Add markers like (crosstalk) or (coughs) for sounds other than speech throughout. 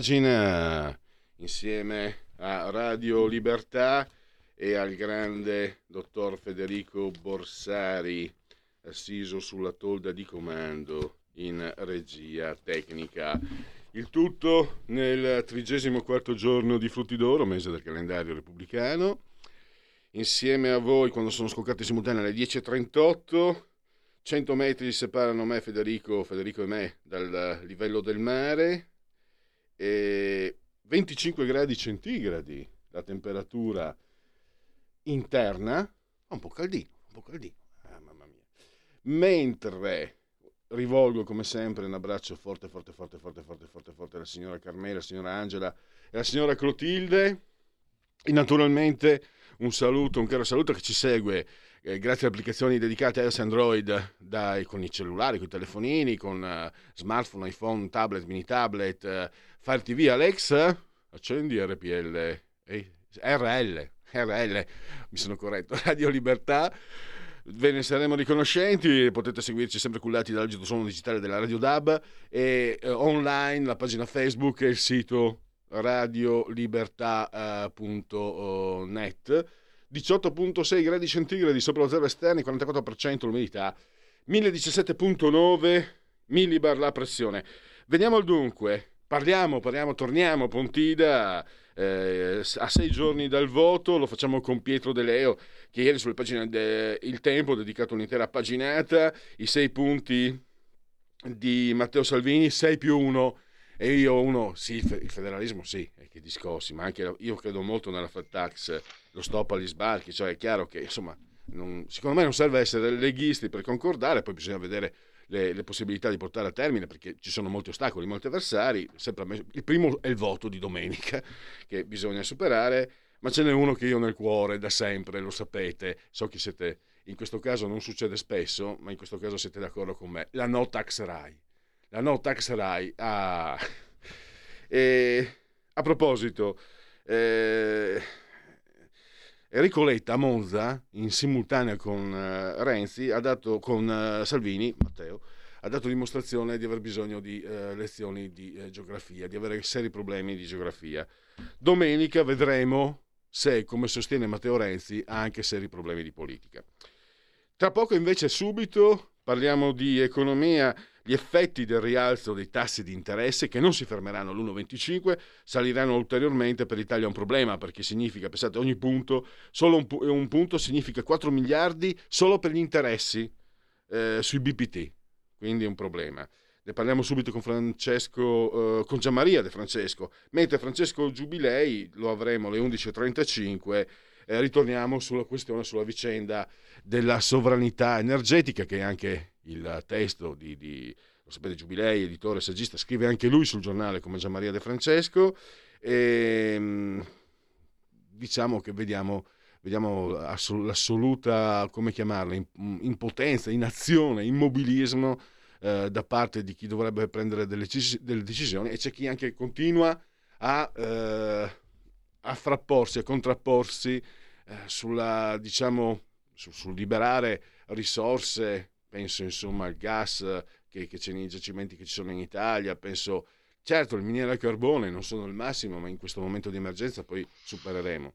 Pagina insieme a Radio Libertà e al grande dottor Federico Borsari assiso sulla tolda di comando in regia tecnica. Il tutto nel 34 giorno di Frutti d'Oro, mese del calendario repubblicano. Insieme a voi, quando sono scoccate simultanee alle 10.38, 100 metri separano me, Federico, Federico e me dal livello del mare e 25 gradi centigradi la temperatura interna, un po' caldino, un po' caldino, ah, mamma mia. Mentre rivolgo come sempre un abbraccio forte, forte, forte, forte, forte, forte, forte alla signora Carmela, alla signora Angela e alla signora Clotilde. E naturalmente un saluto, un caro saluto che ci segue eh, grazie a applicazioni dedicate a Android dai, con i cellulari, con i telefonini, con uh, smartphone, iPhone, tablet, mini tablet, uh, Fire TV, Alexa, accendi RPL, eh, RL, RL, mi sono corretto, (laughs) Radio Libertà. Ve ne saremo riconoscenti, potete seguirci sempre cullati dall'agito suono digitale della Radio DAB e eh, online la pagina Facebook e il sito radiolibertà.net. 18.6 gradi centigradi sopra lo zero esterni, 44% l'umidità, 1017.9 millibar la pressione. Veniamo al dunque, parliamo, parliamo, torniamo, Pontida, eh, a sei giorni dal voto, lo facciamo con Pietro De Leo, che ieri sulle pagine del Tempo ha dedicato un'intera paginata, i sei punti di Matteo Salvini, 6 più 1 e io uno, sì, il federalismo sì, che discorsi, ma anche io credo molto nella flat tax, lo stop agli sbarchi, cioè è chiaro che insomma, non, secondo me non serve essere leghisti per concordare, poi bisogna vedere le, le, possibilità di portare a termine perché ci sono molti ostacoli, molti avversari, il primo è il voto di domenica (laughs) che bisogna superare, ma ce n'è uno che io nel cuore da sempre, lo sapete, so che siete, in questo caso non succede spesso, ma in questo caso siete d'accordo con me, la no tax RAI. La no tax RAI, ah... (laughs) E a proposito, eh, Enrico Letta a Monza, in simultanea con uh, Renzi, ha dato, con uh, Salvini, Matteo, ha dato dimostrazione di aver bisogno di uh, lezioni di geografia, di avere seri problemi di geografia. Domenica vedremo se, come sostiene Matteo Renzi, ha anche seri problemi di politica. Tra poco invece subito parliamo di economia gli effetti del rialzo dei tassi di interesse, che non si fermeranno all'1,25, saliranno ulteriormente. Per l'Italia è un problema perché significa, pensate, ogni punto, solo un, un punto significa 4 miliardi solo per gli interessi eh, sui BPT, quindi è un problema. Ne parliamo subito con Francesco, eh, con Gianmaria De Francesco, mentre Francesco Giubilei lo avremo alle 11.35. Eh, ritorniamo sulla questione, sulla vicenda della sovranità energetica, che è anche il testo di, di lo sapete, Giubilei, editore, saggista, scrive anche lui sul giornale come Gian Maria De Francesco. E, ehm, diciamo che vediamo, vediamo l'assoluta, come chiamarla, impotenza, inazione, immobilismo eh, da parte di chi dovrebbe prendere delle, delle, decisioni e c'è chi anche continua a, eh, a frapporsi, a contrapporsi eh, sulla, diciamo, sul, sul liberare risorse penso insomma al gas che, che c'è nei giacimenti che ci sono in Italia, penso certo il miniere al carbone non sono il massimo, ma in questo momento di emergenza poi supereremo.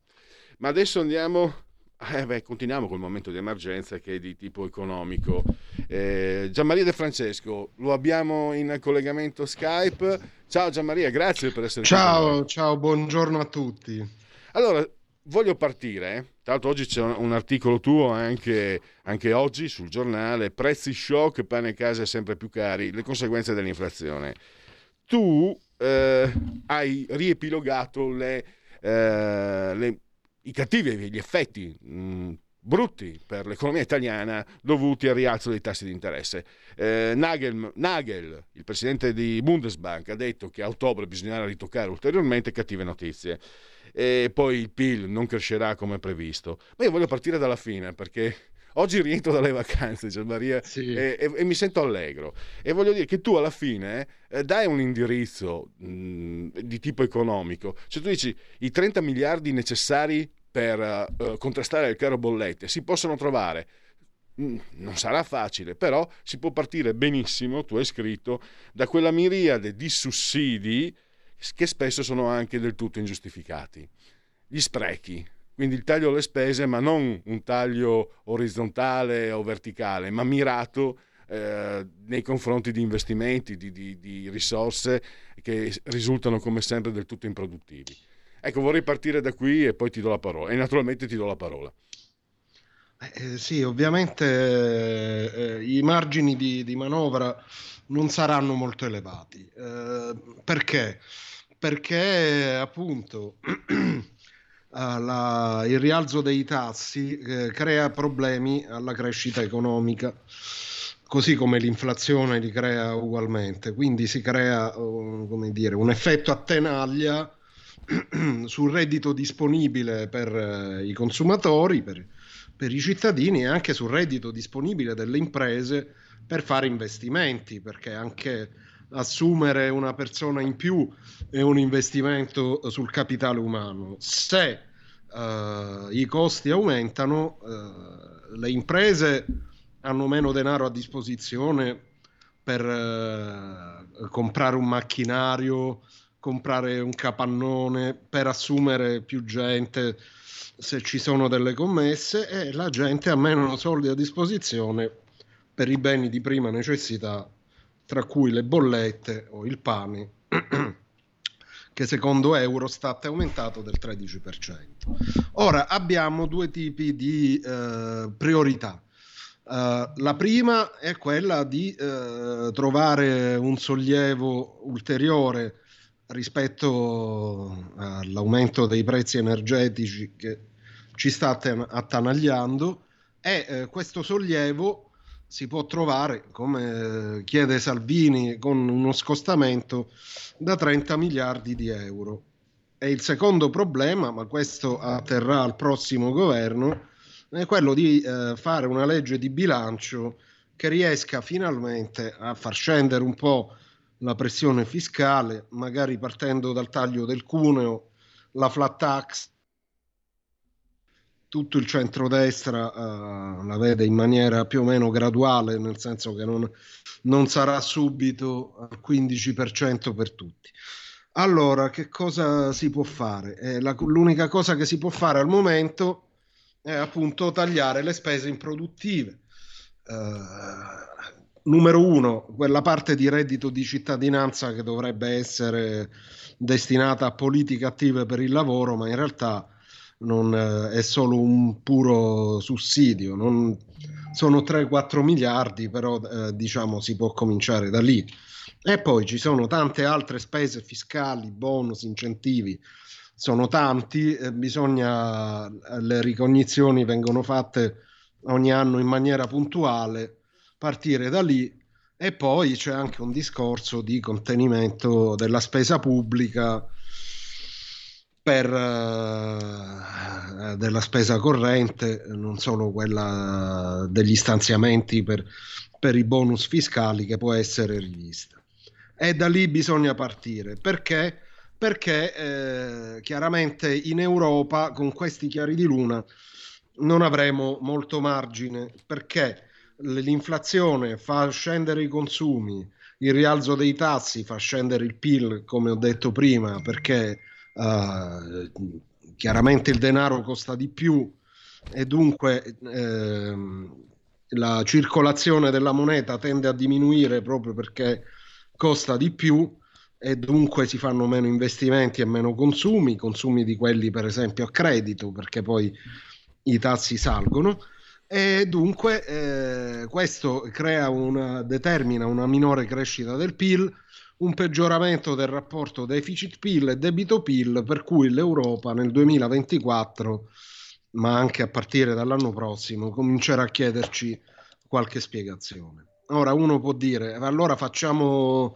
Ma adesso andiamo eh beh, continuiamo col momento di emergenza che è di tipo economico. Eh, Gianmaria De Francesco, lo abbiamo in collegamento Skype. Ciao Gianmaria, grazie per essere qui. Ciao, ciao, buongiorno a tutti. Allora, voglio partire. Eh. Tra l'altro oggi c'è un, articolo tuo anche, anche, oggi sul giornale, prezzi shock, pane e case sempre più cari, le conseguenze dell'inflazione. Tu eh, hai riepilogato le, eh, le, i cattivi gli effetti mh, brutti per l'economia italiana dovuti al rialzo dei tassi di interesse. Eh, Nagel, Nagel, il presidente di Bundesbank, ha detto che a ottobre bisognerà ritoccare ulteriormente cattive notizie. E poi il PIL non crescerà come previsto. Ma io voglio partire dalla fine perché oggi rientro dalle vacanze, Gian Maria, sì. e, e, e, mi sento allegro. E voglio dire che tu alla fine eh, dai un indirizzo mh, di tipo economico. Cioè tu dici i 30 miliardi necessari per uh, contrastare il caro bollette si possono trovare. Mm, non sarà facile, però si può partire benissimo, tu hai scritto, da quella miriade di sussidi che spesso sono anche del tutto ingiustificati. Gli sprechi, quindi il taglio alle spese, ma non un taglio orizzontale o verticale, ma mirato eh, nei confronti di investimenti, di, di, di risorse che risultano come sempre del tutto improduttivi. Ecco, vorrei partire da qui e poi ti do la parola. E naturalmente ti do la parola. Eh, eh sì, ovviamente eh, i margini di, di, manovra non saranno molto elevati. Eh, perché? Perché appunto (clears throat) la, il rialzo dei tassi eh, crea problemi alla crescita economica così come l'inflazione li crea ugualmente. Quindi si crea come dire, un effetto a tenaglia (clears throat) sul reddito disponibile per eh, i consumatori, per, per i cittadini e anche sul reddito disponibile delle imprese per fare investimenti, perché anche assumere una persona in più è un investimento sul capitale umano. Se uh, i costi aumentano, uh, le imprese hanno meno denaro a disposizione per uh, comprare un macchinario, comprare un capannone per assumere più gente se ci sono delle commesse e la gente ha meno soldi a disposizione per i beni di prima necessità, tra cui le bollette o il pane, (clears throat) che secondo Eurostat è aumentato del 13%. Ora abbiamo due tipi di eh, priorità. Uh, la prima è quella di uh, trovare un sollievo ulteriore rispetto all'aumento dei prezzi energetici che ci sta attanagliando e eh, questo sollievo si può trovare, come chiede Salvini, con uno scostamento da 30 miliardi di euro. E il secondo problema, ma questo atterrà al prossimo governo, è quello di eh, fare una legge di bilancio che riesca finalmente a far scendere un po' la pressione fiscale, magari partendo dal taglio del cuneo, la flat tax, tutto il centrodestra uh, la vede in maniera più o meno graduale, nel senso che non, non sarà subito al 15% per tutti. Allora, che cosa si può fare? Eh, la, l'unica cosa che si può fare al momento è appunto tagliare le spese improduttive. Uh, numero uno, quella parte di reddito di cittadinanza che dovrebbe essere destinata a politiche attive per il lavoro, ma in realtà non, eh, è solo un puro sussidio. Non, sono 3-4 miliardi, però eh, diciamo si può cominciare da lì. E poi ci sono tante altre spese fiscali, bonus, incentivi, sono tanti, eh, bisogna, le ricognizioni vengono fatte ogni anno in maniera puntuale partire da lì e poi c'è anche un discorso di contenimento della spesa pubblica per uh, della spesa corrente, non solo quella degli stanziamenti per, per i bonus fiscali che può essere rivista. E da lì bisogna partire. Perché? Perché eh, chiaramente in Europa con questi chiari di luna non avremo molto margine. Perché? L'inflazione fa scendere i consumi, il rialzo dei tassi fa scendere il PIL, come ho detto prima, perché uh, chiaramente il denaro costa di più e dunque eh, la circolazione della moneta tende a diminuire proprio perché costa di più e dunque si fanno meno investimenti e meno consumi, consumi di quelli per esempio a credito perché poi i tassi salgono. E dunque eh, questo crea una, determina una minore crescita del PIL, un peggioramento del rapporto deficit-PIL e debito-PIL, per cui l'Europa nel 2024, ma anche a partire dall'anno prossimo, comincerà a chiederci qualche spiegazione. Ora uno può dire, allora facciamo,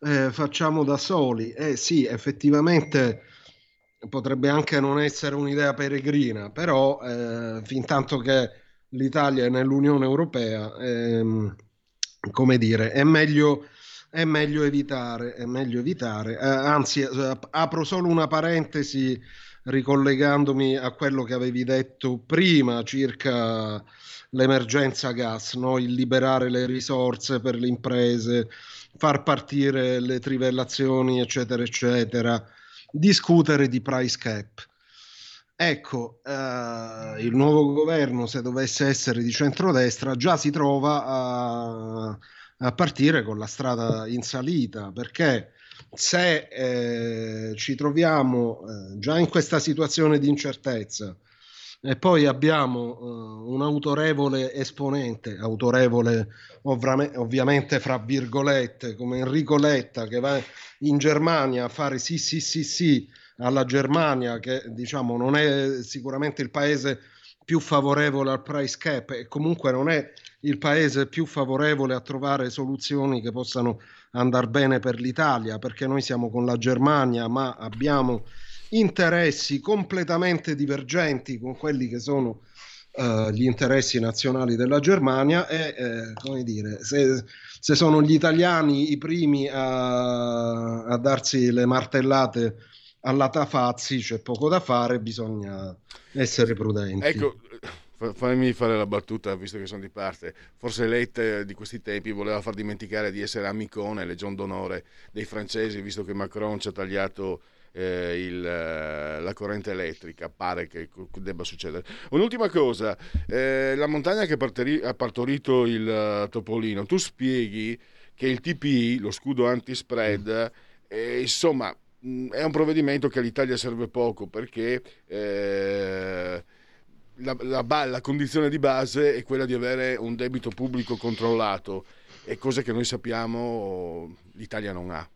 eh, facciamo da soli. Eh sì, effettivamente potrebbe anche non essere un'idea peregrina, però eh, fin tanto che l'Italia è nell'Unione Europea, ehm, come dire, è meglio, è meglio evitare, è meglio evitare. Eh, anzi, eh, apro solo una parentesi ricollegandomi a quello che avevi detto prima circa l'emergenza gas, no? il liberare le risorse per le imprese, far partire le trivellazioni, eccetera, eccetera, discutere di price cap. Ecco, eh, il nuovo governo, se dovesse essere di centrodestra, già si trova a, a partire con la strada in salita, perché se eh, ci troviamo eh, già in questa situazione di incertezza e poi abbiamo uh, un autorevole esponente, autorevole ovra- ovviamente fra virgolette, come Enrico Letta, che va in Germania a fare sì, sì, sì, sì alla Germania, che diciamo non è sicuramente il paese più favorevole al price cap e comunque non è il paese più favorevole a trovare soluzioni che possano andare bene per l'Italia, perché noi siamo con la Germania, ma abbiamo interessi completamente divergenti con quelli che sono uh, gli interessi nazionali della Germania e, eh, come dire, se, se, sono gli italiani i primi a, a darsi le martellate alla Tafazzi c'è poco da fare, bisogna essere prudenti. Ecco, fammi fare la battuta, visto che sono di parte. Forse Lette di questi tempi voleva far dimenticare di essere amicone, legion d'onore dei francesi, visto che Macron ci ha tagliato eh, il, eh, la corrente elettrica, pare che debba succedere. Un'ultima cosa, eh, la montagna che ha partorito il uh, Topolino, tu spieghi che il TPI, lo scudo anti-spread, eh, insomma Mm, è un provvedimento che all'Italia serve poco perché eh, la, la, la, condizione di base è quella di avere un debito pubblico controllato e cose che noi sappiamo l'Italia non ha.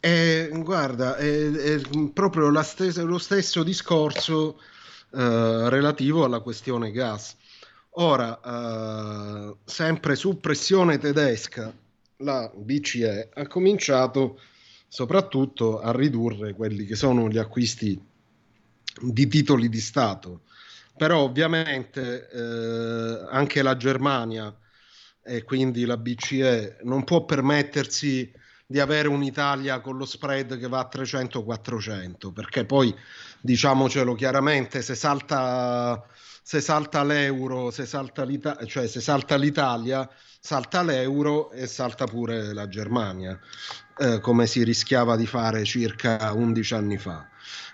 Eh, guarda, è, è proprio stes- lo stesso discorso eh, relativo alla questione gas. Ora, eh, sempre su pressione tedesca, la BCE ha cominciato soprattutto a ridurre quelli che sono gli acquisti di titoli di Stato. Però ovviamente eh, anche la Germania e quindi la BCE non può permettersi di avere un'Italia con lo spread che va a 300-400, perché poi diciamocelo chiaramente, se salta, se salta l'euro, se salta, cioè se salta l'Italia, salta l'euro e salta pure la Germania eh, come si rischiava di fare circa 11 anni fa.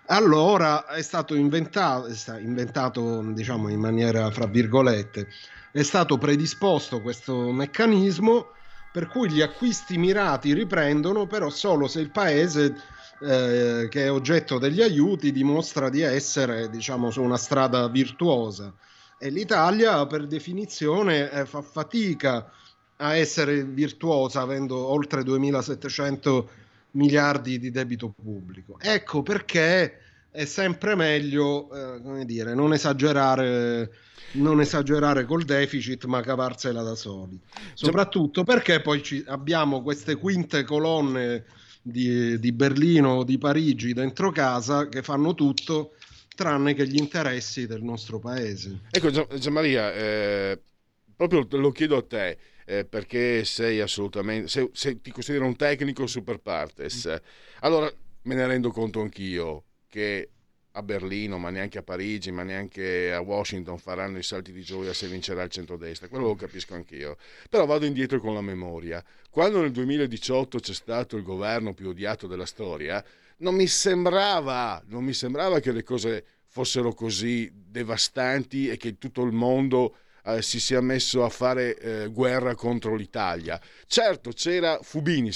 Allora è stato inventato, è stato inventato diciamo in maniera fra virgolette, è stato predisposto questo meccanismo per cui gli acquisti mirati riprendono però solo se il paese eh, che è oggetto degli aiuti dimostra di essere diciamo su una strada virtuosa. E l'Italia per definizione eh, fa fatica a essere virtuosa avendo oltre 2700 miliardi di debito pubblico. Ecco perché è sempre meglio, eh, come dire, non esagerare, non esagerare col deficit, ma cavarsela da soli. Soprattutto perché poi ci, abbiamo queste quinte colonne di, di Berlino o di Parigi dentro casa che fanno tutto tranne che gli interessi del nostro paese. Ecco, Gianmaria, eh, proprio lo chiedo a te eh, perché sei assolutamente, se, se, ti considero un tecnico super partes, mm. allora me ne rendo conto anch'io che a Berlino, ma neanche a Parigi, ma neanche a Washington faranno i salti di gioia se vincerà il centrodestra, quello lo capisco anch'io. Però vado indietro con la memoria. Quando nel 2018 c'è stato il governo più odiato della storia, non mi sembrava, non mi sembrava che le cose fossero così devastanti e che tutto il mondo eh, si sia messo a fare eh, guerra contro l'Italia. Certo, c'era Fubini,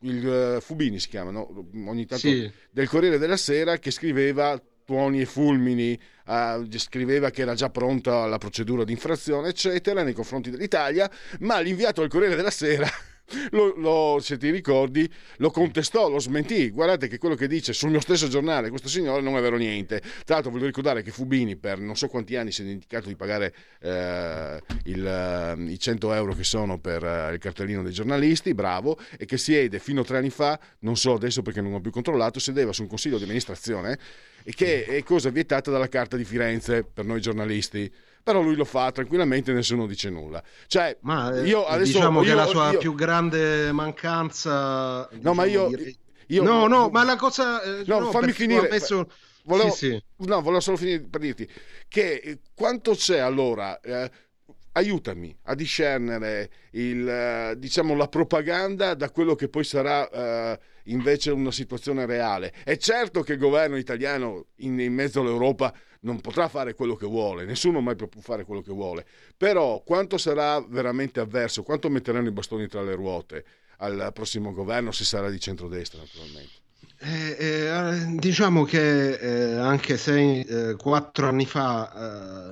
il uh, Fubini si chiama, no? ogni tanto sì. del Corriere della Sera, che scriveva tuoni e fulmini, uh, scriveva che era già pronta la procedura di infrazione, eccetera, nei confronti dell'Italia, ma l'inviato al Corriere della Sera lo, lo, se ti ricordi, lo contestò, lo smentì. Guardate che quello che dice sul mio stesso giornale questo signore non è vero niente. Tra l'altro voglio ricordare che Fubini per non so quanti anni si è dimenticato di pagare eh, il, uh, i 100 euro che sono per uh, il cartellino dei giornalisti, bravo, e che siede fino a tre anni fa, non so adesso perché non ho più controllato, sedeva su un consiglio di amministrazione e che è cosa vietata dalla Carta di Firenze per noi giornalisti però lui lo fa tranquillamente e nessuno dice nulla. Cioè, ma eh, io adesso, diciamo io, che la sua io... più grande mancanza... No, diciamo, ma io, io... No, no, ma la cosa... Eh, no, no fammi finire. Messo... Volevo, sì, sì. No, volevo solo finire per dirti che eh, quanto c'è allora... Eh, aiutami a discernere il, diciamo, la propaganda da quello che poi sarà eh, invece una situazione reale. È certo che il governo italiano in, in mezzo all'Europa non potrà fare quello che vuole, nessuno mai può fare quello che vuole, però quanto sarà veramente avverso, quanto metteranno i bastoni tra le ruote al prossimo governo, se sarà di centrodestra naturalmente. Eh, eh, diciamo che eh, anche se eh, quattro anni fa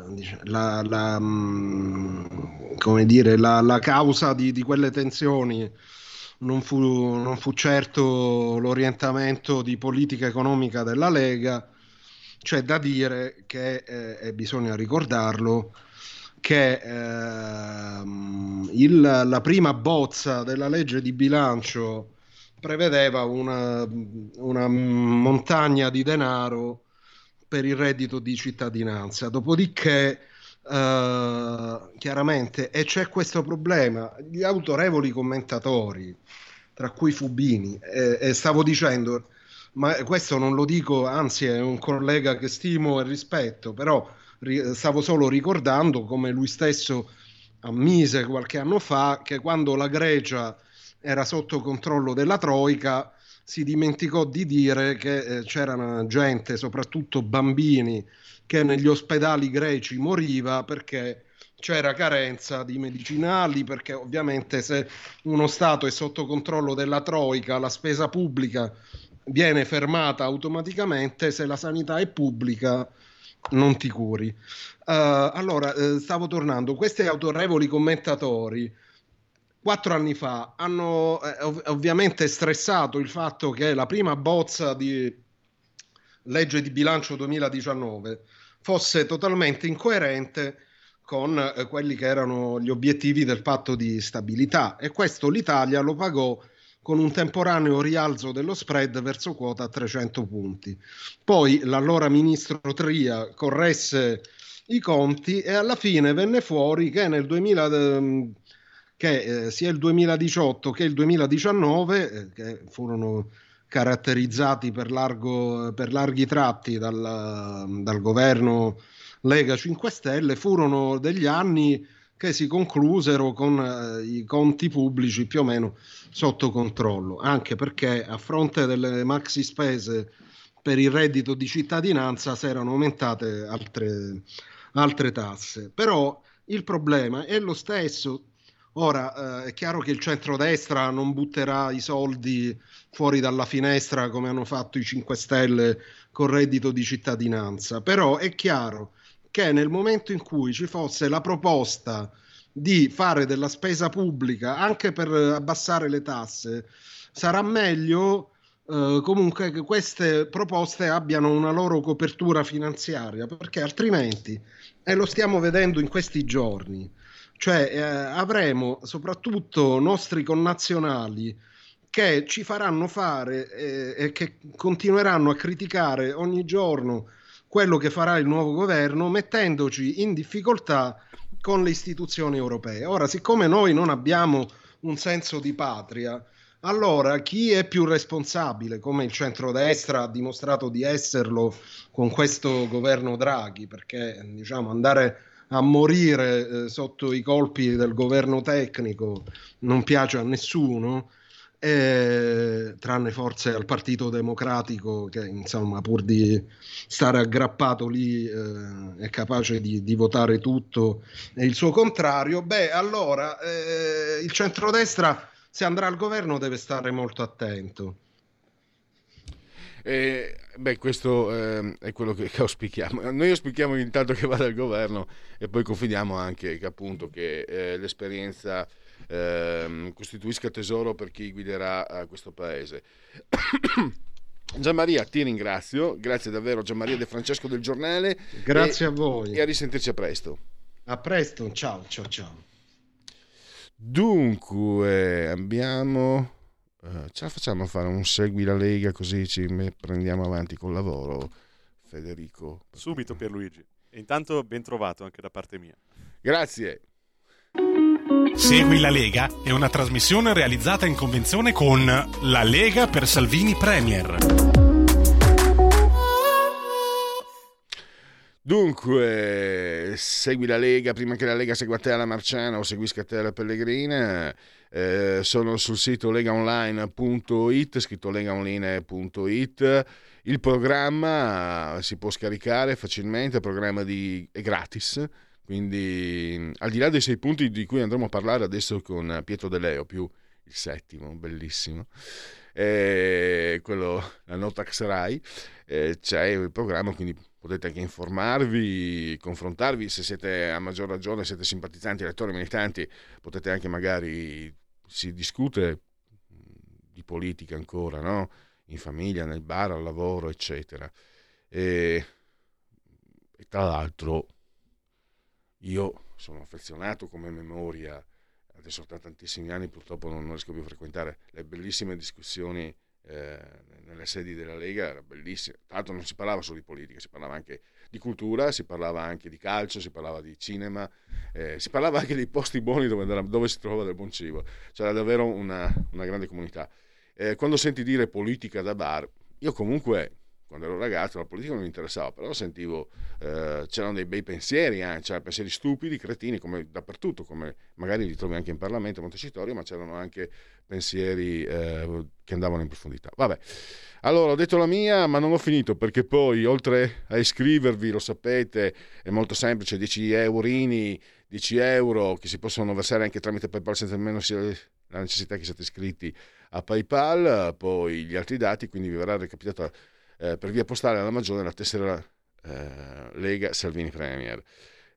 eh, la, la, mh, mm, dire, la, la causa di, di, quelle tensioni non fu, non fu certo l'orientamento di politica economica della Lega, c'è da dire che, eh, e bisogna ricordarlo, che eh, il, la prima bozza della legge di bilancio prevedeva una, una, montagna di denaro per il reddito di cittadinanza. Dopodiché, eh, chiaramente, e c'è questo problema, gli autorevoli commentatori, tra cui Fubini, e, e stavo dicendo, ma questo non lo dico, anzi è un collega che stimo e rispetto, però ri- stavo solo ricordando come lui stesso ammise qualche anno fa che quando la Grecia era sotto controllo della Troica si dimenticò di dire che eh, c'era gente, soprattutto bambini, che negli ospedali greci moriva perché c'era carenza di medicinali, perché ovviamente se uno Stato è sotto controllo della Troica, la spesa pubblica viene fermata automaticamente se la sanità è pubblica non ti curi. Uh, allora, uh, stavo tornando, questi autorevoli commentatori quattro anni fa hanno eh, ov- ovviamente stressato il fatto che la prima bozza di legge di bilancio 2019 fosse totalmente incoerente con eh, quelli che erano gli obiettivi del patto di stabilità e questo l'Italia lo pagò con un temporaneo rialzo dello spread verso quota a 300 punti. Poi l'allora ministro Tria corresse i conti e alla fine venne fuori che nel 2000 ehm, che eh, sia il 2018 che il 2019 eh, che furono caratterizzati per, largo, per larghi tratti dal, dal governo Lega 5 Stelle furono degli anni che si conclusero con eh, i conti pubblici più o meno sotto controllo, anche perché a fronte delle maxi spese per il reddito di cittadinanza si erano aumentate altre, altre tasse. Però il problema è lo stesso. Ora eh, è chiaro che il centrodestra non butterà i soldi fuori dalla finestra come hanno fatto i 5 Stelle con reddito di cittadinanza, però è chiaro che nel momento in cui ci fosse la proposta di fare della spesa pubblica anche per abbassare le tasse, sarà meglio eh, comunque che queste proposte abbiano una loro copertura finanziaria, perché altrimenti, e lo stiamo vedendo in questi giorni, cioè eh, avremo soprattutto nostri connazionali che ci faranno fare eh, e che continueranno a criticare ogni giorno quello che farà il nuovo governo mettendoci in difficoltà con le istituzioni europee. Ora, siccome noi non abbiamo un senso di patria, allora chi è più responsabile, come il centrodestra ha dimostrato di esserlo con questo governo Draghi, perché diciamo andare a morire eh, sotto i colpi del governo tecnico non piace a nessuno, eh, tranne forse al Partito Democratico che insomma pur di stare aggrappato lì eh, è capace di, di, votare tutto e il suo contrario, beh allora eh, il centrodestra se andrà al governo deve stare molto attento. Eh, beh, questo eh, è quello che, che, auspichiamo. Noi auspichiamo intanto che vada al governo e poi confidiamo anche che, appunto, che eh, l'esperienza ehm, costituisca tesoro per chi guiderà eh, questo paese. (coughs) Gianmaria, ti ringrazio, grazie davvero Gianmaria De Francesco del giornale. Grazie e, a voi. E a risentirci a presto. A presto, ciao, ciao, ciao. Dunque, abbiamo Uh, ce la facciamo a fare un segui la Lega così ci prendiamo avanti col lavoro, Federico? Subito Pierluigi. E intanto ben trovato anche da parte mia. Grazie. Segui la Lega è una trasmissione realizzata in convenzione con La Lega per Salvini Premier. Dunque, segui la Lega prima che la Lega segua te alla Marciana o seguisca te alla Pellegrina eh, sono sul sito legaonline.it, scritto legaonline.it. Il programma si può scaricare facilmente, il programma di, è gratis, quindi al di là dei sei punti di cui andremo a parlare adesso con Pietro De Leo, più il settimo, bellissimo, eh, quello, la Notax Rai, eh, c'è il programma, quindi potete anche informarvi, confrontarvi, se siete a maggior ragione, siete simpatizzanti, elettori, militanti, potete anche magari si discute di politica ancora, no? in famiglia, nel bar, al lavoro, eccetera. E, e tra l'altro io sono affezionato come memoria, adesso da tantissimi anni purtroppo non, non riesco più a frequentare le bellissime discussioni eh, nelle sedi della Lega, era bellissimo. Tra l'altro non si parlava solo di politica, si parlava anche di cultura, si parlava anche di calcio, si parlava di cinema, eh, si parlava anche dei posti buoni dove, andare, dove si trova del buon cibo. C'era davvero una, una grande comunità. Eh, quando senti dire politica da bar, io comunque quando ero ragazzo la politica non mi interessava, però sentivo, eh, c'erano dei bei pensieri, eh, c'erano pensieri stupidi, cretini, come dappertutto, come magari li trovi anche in Parlamento a Montecitorio, ma c'erano anche pensieri eh, che andavano in profondità. Vabbè, allora ho detto la mia, ma non ho finito, perché poi oltre a iscrivervi, lo sapete, è molto semplice, 10 eurini, 10 euro che si possono versare anche tramite PayPal senza nemmeno la necessità che siate iscritti a PayPal, poi gli altri dati, quindi vi verrà recapitata eh, per via postale alla Magione la tessera eh, Lega Salvini Premier.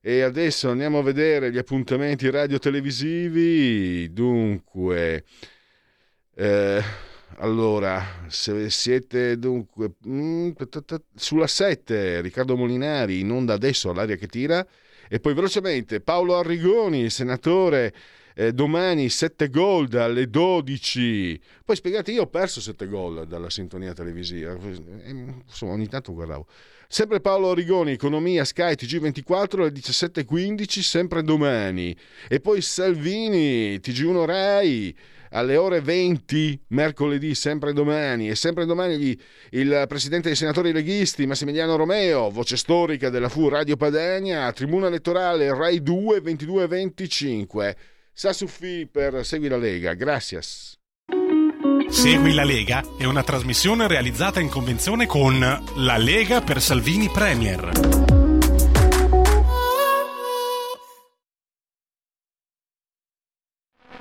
E adesso andiamo a vedere gli appuntamenti radio-televisivi. Dunque, eh, allora, se siete dunque mm, sulla 7, Riccardo Molinari in onda adesso all'aria che tira. E poi velocemente Paolo Arrigoni, senatore eh, domani 7 gol alle 12. Poi spiegate, io ho perso 7 gol dalla sintonia televisiva, eh, insomma ogni tanto guardavo. Sempre Paolo Rigoni, Economia, Sky, TG24 alle 17.15, sempre domani. E poi Salvini, TG1 Rai alle ore 20 mercoledì, sempre domani. E sempre domani il presidente dei senatori leghisti Massimiliano Romeo, voce storica della FU Radio Padania, tribuna elettorale Rai 2 22-25. Sassufi per Segui la Lega. Gracias. Segui la Lega è una trasmissione realizzata in convenzione con La Lega per Salvini Premier.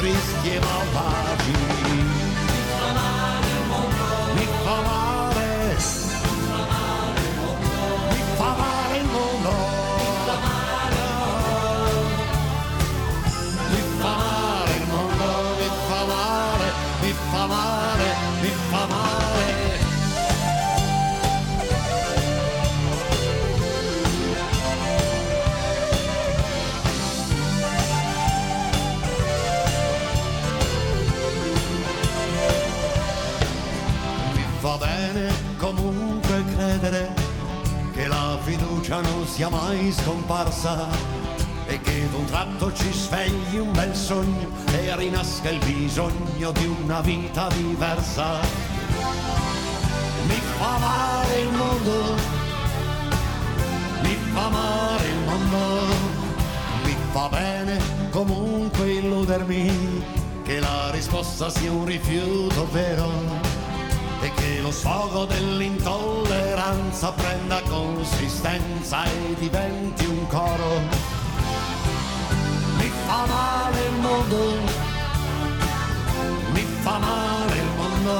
Rende più tristi e fiducia non sia mai scomparsa e che d'un tratto ci svegli un bel sogno e rinasca il bisogno di una vita diversa. Mi fa male il mondo, mi fa male il mondo, mi fa bene comunque illudermi che la risposta sia un rifiuto vero lo sfogo dell'intolleranza prenda consistenza e diventi un coro. Fa male il mondo, mi fa male il mondo,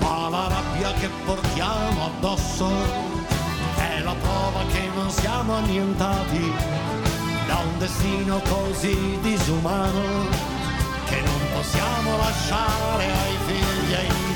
ma la rabbia che portiamo addosso è la prova che non siamo annientati da un destino così disumano che non possiamo lasciare ai figli e ai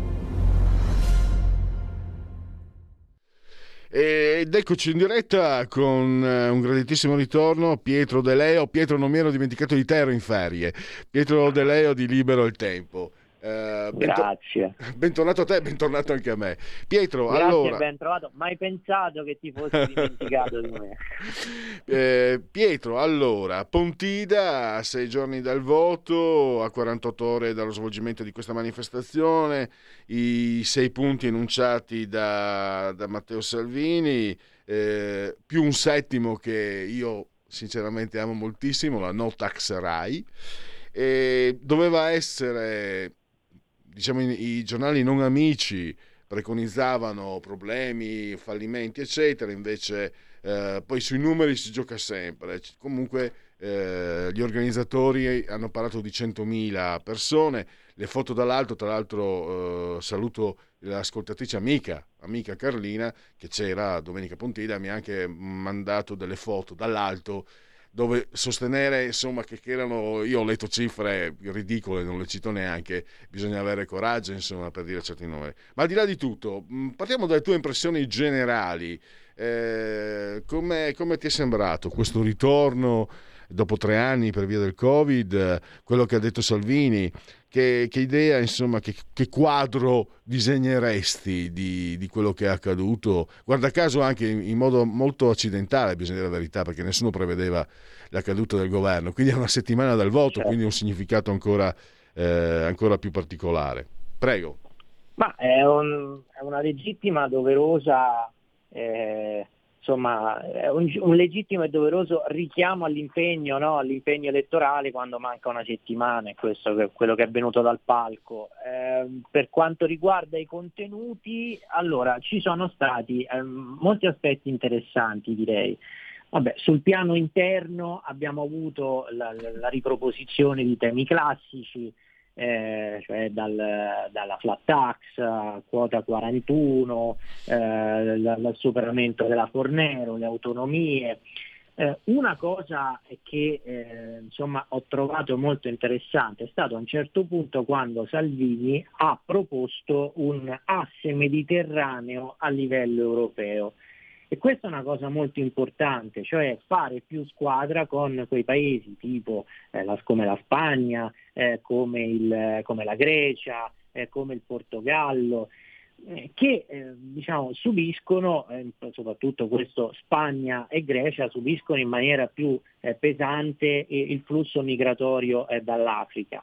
Ed eccoci in diretta con eh, un graditissimo ritorno, Pietro De Leo. Pietro, non mi ero dimenticato di te, ero in ferie. Pietro De Leo di Libero il Tempo. Uh, bento- Grazie. (laughs) Bentornato a te, bentornato anche a me. Pietro, Grazie, allora... ben trovato. Mai pensato che ti fossi (laughs) dimenticato di me. (laughs) Eh, Pietro, allora, Pontida a sei giorni dal voto, a 48 ore dallo svolgimento di questa manifestazione, i sei punti enunciati da, da Matteo Salvini, eh, più un settimo che io sinceramente amo moltissimo, la no tax RAI. E doveva essere diciamo, i, giornali non amici preconizzavano problemi, fallimenti, eccetera, invece eh, poi sui numeri si gioca sempre. Comunque eh, gli organizzatori hanno parlato di 100.000 persone, le foto dall'alto, tra l'altro eh, saluto l'ascoltatrice amica, amica Carlina, che c'era domenica Pontida, mi ha anche mandato delle foto dall'alto dove sostenere insomma che, che, erano io ho letto cifre ridicole non le cito neanche bisogna avere coraggio insomma per dire certi numeri. Ma al di là di tutto partiamo dalle tue impressioni generali. Eh, come, come ti è sembrato questo ritorno dopo tre anni per via del Covid, quello che ha detto Salvini, che, che idea, insomma, che, che, quadro disegneresti di, di, quello che è accaduto? Guarda caso anche in, in, modo molto accidentale, bisogna dire la verità, perché nessuno prevedeva la caduta del governo, quindi è una settimana dal voto, certo. quindi un significato ancora, eh, ancora più particolare. Prego. Ma è, un, è una legittima, doverosa... Eh insomma, un, un, legittimo e doveroso richiamo all'impegno, no? all'impegno elettorale quando manca una settimana, e questo è quello che è venuto dal palco. Eh, per quanto riguarda i contenuti, allora ci sono stati eh, molti aspetti interessanti, direi. Vabbè, sul piano interno abbiamo avuto la, la riproposizione di temi classici, eh, cioè dal, dalla flat tax, quota 41, eh, dal superamento della Fornero, le autonomie. Eh, una cosa che eh, insomma, ho trovato molto interessante è stato a un certo punto quando Salvini ha proposto un asse mediterraneo a livello europeo. E questa è una cosa molto importante, cioè fare più squadra con quei paesi tipo eh, la, come la Spagna, eh, come, il, come, la Grecia, eh, come il Portogallo, eh, che eh, diciamo, subiscono, eh, soprattutto questo Spagna e Grecia, subiscono in maniera più pesante il flusso migratorio dall'Africa.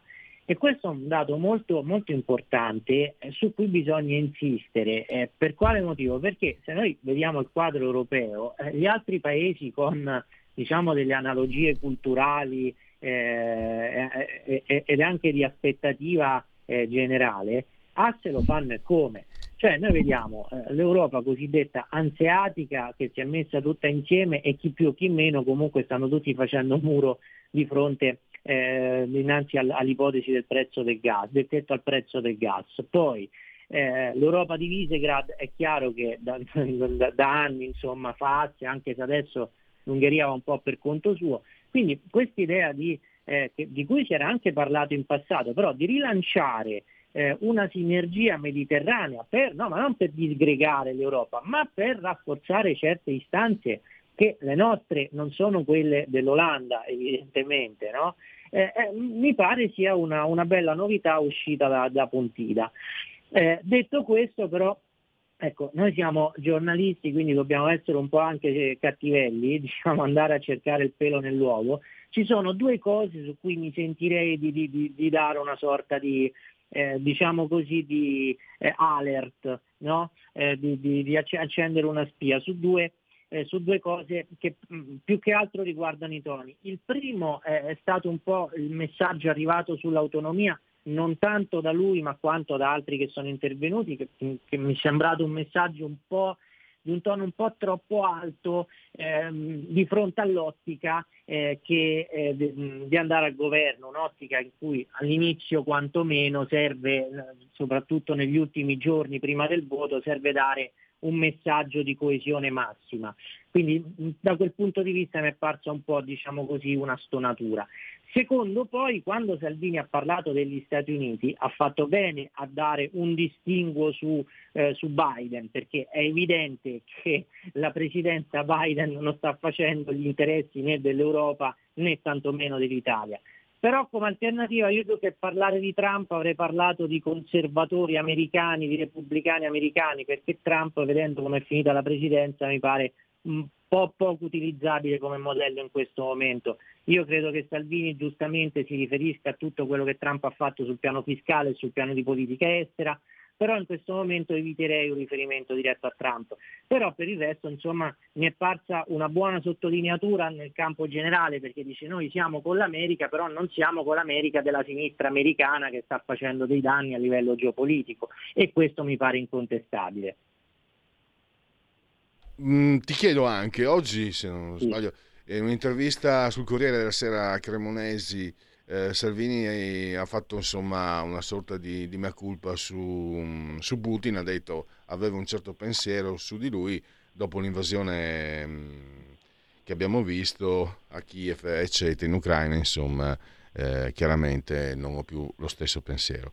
E questo è un dato molto, molto importante eh, su cui bisogna insistere. Eh, per quale motivo? Perché se noi vediamo il quadro europeo, eh, gli altri paesi con diciamo, delle analogie culturali eh, eh, eh, ed anche di aspettativa generale, A se lo fanno e come? Cioè noi vediamo l'Europa cosiddetta anseatica che si è messa tutta insieme e chi più chi meno comunque stanno tutti facendo muro di fronte eh, dinanzi all'ipotesi del prezzo del gas, del tetto al prezzo del gas. Poi eh, l'Europa di Visegrad è chiaro che da, (laughs) da, da anni insomma, fa anche se adesso l'Ungheria va un po' per conto suo. Quindi questa idea di, eh, di cui si era anche parlato in passato, però di rilanciare eh, una sinergia mediterranea, per, no, ma non per disgregare l'Europa, ma per rafforzare certe istanze che le nostre non sono quelle dell'Olanda, evidentemente, no? Eh, eh, mi pare sia una, una, bella novità uscita da, da Pontida. Eh, detto questo però, ecco, noi siamo giornalisti, quindi dobbiamo essere un po' anche cattivelli, (laughs) diciamo andare a cercare il pelo nell'uovo. Ci sono due cose su cui mi sentirei di, di, di dare una sorta di, eh, diciamo così, di eh, alert, no? eh, di, di, accendere una spia su due eh, su due cose che mh, mm, più che altro riguardano i toni. Il primo eh, è stato un po' il messaggio arrivato sull'autonomia, non tanto da lui ma quanto da altri che sono intervenuti, che, che mi è sembrato un messaggio un po' di un tono un po' troppo alto ehm, di fronte all'ottica eh, che, eh, mm, di andare al governo, un'ottica in cui all'inizio quantomeno serve, eh, soprattutto negli ultimi giorni prima del voto, serve dare un messaggio di coesione massima. Quindi da quel punto di vista mi è parsa un po' diciamo così una stonatura. Secondo poi, quando Salvini ha parlato degli Stati Uniti, ha fatto bene a dare un distinguo su, eh, su, Biden, perché è evidente che la presidenza Biden non sta facendo gli interessi né dell'Europa né tantomeno dell'Italia. Però come alternativa io più che parlare di Trump avrei parlato di conservatori americani, di repubblicani americani, perché Trump, vedendo come è finita la presidenza, mi pare un po' poco utilizzabile come modello in questo momento. Io credo che Salvini giustamente si riferisca a tutto quello che Trump ha fatto sul piano fiscale e sul piano di politica estera, però in questo momento eviterei un riferimento diretto a Trump. Però per il resto insomma mi è parsa una buona sottolineatura nel campo generale perché dice noi siamo con l'America però non siamo con l'America della sinistra americana che sta facendo dei danni a livello geopolitico e questo mi pare incontestabile. Mm, ti chiedo anche, oggi se non sbaglio, in un'intervista sul Corriere della Sera a Cremonesi eh, Salvini ha fatto insomma una sorta di, di mea culpa su, su, Putin, ha detto aveva un certo pensiero su di lui dopo l'invasione mh, mm, che abbiamo visto a Kiev eccetera in Ucraina insomma eh, chiaramente non ho più lo stesso pensiero.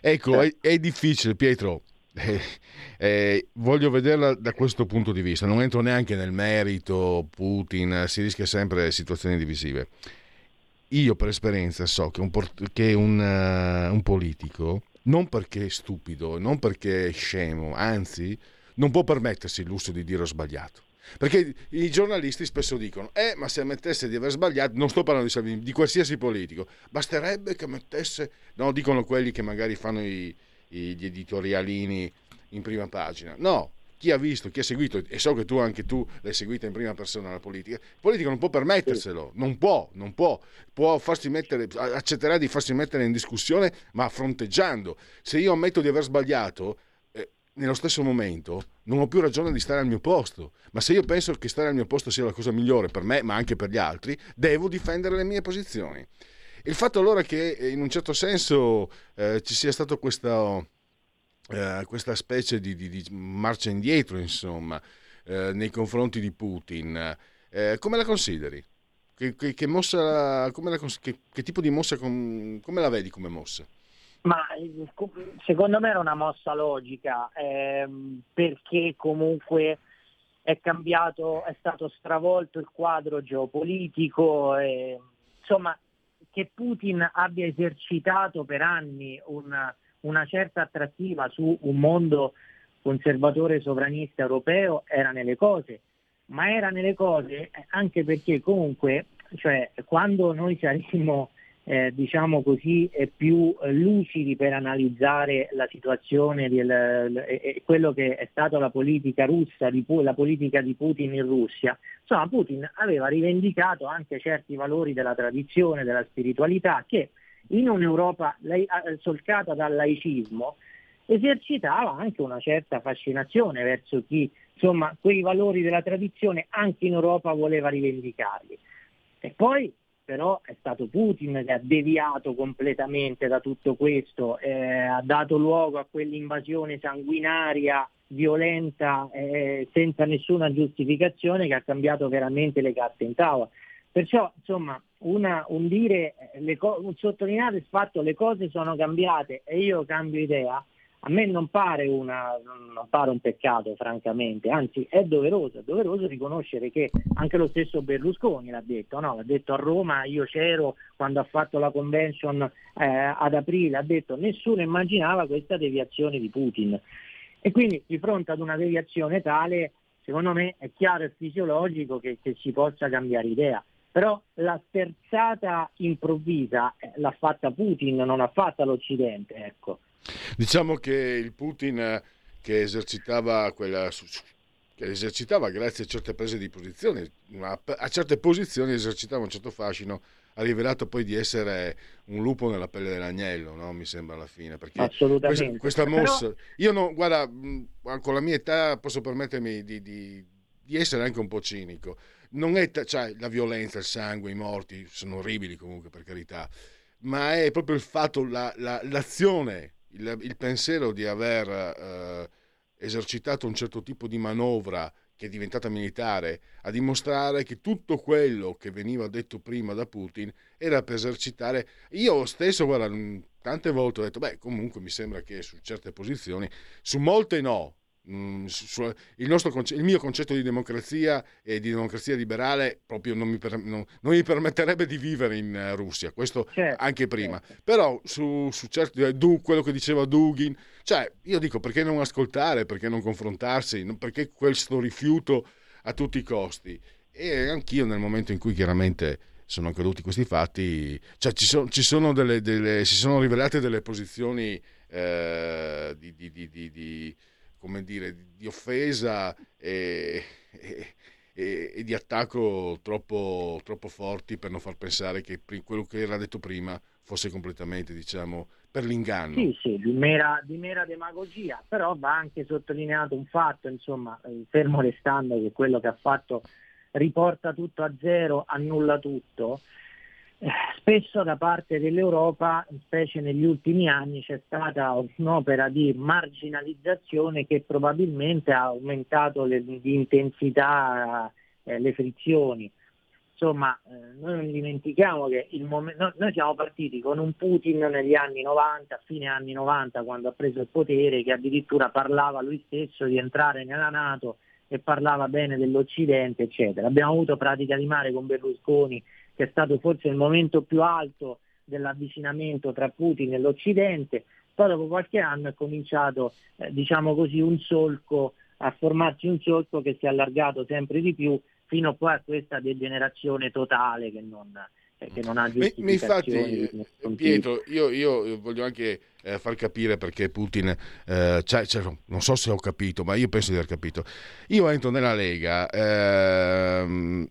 Ecco è, è difficile Pietro. Eh, (laughs) eh, voglio vederla da questo punto di vista. Non entro neanche nel merito Putin si rischia sempre situazioni divisive io per esperienza so che un, che un, uh, un politico, non perché è stupido, non perché è scemo, anzi, non può permettersi il lusso di dire ho sbagliato. Perché i giornalisti spesso dicono, eh, ma se ammettesse di aver sbagliato, non sto parlando di Salvini, di qualsiasi politico, basterebbe che ammettesse, no, dicono quelli che magari fanno i, i, gli editorialini in prima pagina. No, chi ha visto, chi ha seguito, e so che tu anche tu l'hai seguita in prima persona la politica, il politico non può permetterselo, non può, non può, può farsi mettere, accetterà di farsi mettere in discussione, ma fronteggiando. Se io ammetto di aver sbagliato, eh, nello stesso momento non ho più ragione di stare al mio posto, ma se io penso che stare al mio posto sia la cosa migliore per me, ma anche per gli altri, devo difendere le mie posizioni. Il fatto allora che in un certo senso eh, ci sia stato questo eh, questa specie di, di, di, marcia indietro, insomma, eh, nei confronti di Putin. Eh, come la consideri? Che, che, che, mossa, la, che tipo di mossa, come la vedi come mossa? Ma secondo me era una mossa logica, ehm, perché comunque è cambiato, è stato stravolto il quadro geopolitico, e, insomma che Putin abbia esercitato per anni un, una certa attrattiva su un mondo conservatore sovranista europeo era nelle cose, ma era nelle cose anche perché comunque cioè, quando noi saremo eh, diciamo così, più lucidi per analizzare la situazione e quello che è stata la politica russa, la politica di Putin in Russia. Insomma, Putin aveva rivendicato anche certi valori della tradizione, della spiritualità che in un'Europa eh, solcata dal laicismo esercitava anche una certa fascinazione verso chi insomma quei valori della tradizione anche in Europa voleva rivendicarli. E poi però è stato Putin che ha deviato completamente da tutto questo, eh, ha dato luogo a quell'invasione sanguinaria, violenta, eh, senza nessuna giustificazione che ha cambiato veramente le carte in tavola. Perciò, insomma, una, un dire, co- un sottolineare il fatto che le cose sono cambiate e io cambio idea, a me non pare, una, non pare, un peccato, francamente, anzi è doveroso, è doveroso riconoscere che anche lo stesso Berlusconi l'ha detto, no? l'ha detto a Roma, io c'ero quando ha fatto la convention eh, ad aprile, ha detto nessuno immaginava questa deviazione di Putin. E quindi di fronte ad una deviazione tale, secondo me è chiaro e fisiologico che, che si possa cambiare idea però la sterzata improvvisa eh, l'ha fatta Putin, non l'ha fatta l'Occidente. Ecco. Diciamo che il Putin eh, che esercitava quella che esercitava grazie a certe prese di posizione, a certe posizioni esercitava un certo fascino, ha rivelato poi di essere un lupo nella pelle dell'agnello, no? mi sembra alla fine. Perché Assolutamente. Questa, questa mossa, Però... io no, guarda, con la mia età posso permettermi di, di, di essere anche un po' cinico non è cioè, la violenza, il sangue, i morti sono orribili comunque per carità, ma è proprio il fatto, la, la, l'azione, il, il, pensiero di aver eh, esercitato un certo tipo di manovra che è diventata militare, a dimostrare che tutto quello che veniva detto prima da Putin era per esercitare. Io stesso, guarda, tante volte ho detto, beh, comunque mi sembra che su certe posizioni, su molte no, il, nostro, il, mio concetto di democrazia e di democrazia liberale proprio non mi, per, non, non mi permetterebbe di vivere in uh, Russia, questo certo, anche prima. Certo. Però su, su eh, du, quello che diceva Dugin, cioè io dico perché non ascoltare, perché non confrontarsi, perché questo rifiuto a tutti i costi. E anch'io nel momento in cui chiaramente sono accaduti questi fatti, cioè ci, so, ci sono delle, delle, si sono rivelate delle posizioni eh, di, di, di, di, come dire, di offesa e, e, e, di attacco troppo, troppo forti per non far pensare che quello che era detto prima fosse completamente, diciamo, per l'inganno. Sì, sì, di mera, di mera, demagogia, però va anche sottolineato un fatto, insomma, eh, fermo restando che quello che ha fatto riporta tutto a zero, annulla tutto. Spesso da parte dell'Europa, specie negli ultimi anni, c'è stata un'opera di marginalizzazione che probabilmente ha aumentato le, di intensità eh, le frizioni insomma, eh, noi non dimentichiamo che mom- no, noi siamo partiti con un Putin negli anni 90, fine anni 90, quando ha preso il potere, che addirittura parlava lui stesso di entrare nella Nato e parlava bene dell'Occidente, eccetera. Abbiamo avuto pratica di mare con Berlusconi, che è stato forse il momento più alto dell'avvicinamento tra Putin e l'Occidente, poi dopo qualche anno è cominciato, eh, diciamo così, un solco, a formarsi un solco che si è allargato sempre di più fino poi a questa degenerazione totale che non, eh, che non ha giustificazioni. Infatti, Pietro, io, io, voglio anche eh, far capire perché Putin, eh, cioè, cioè, non so se ho capito, ma io penso di aver capito. Io entro nella Lega ehm,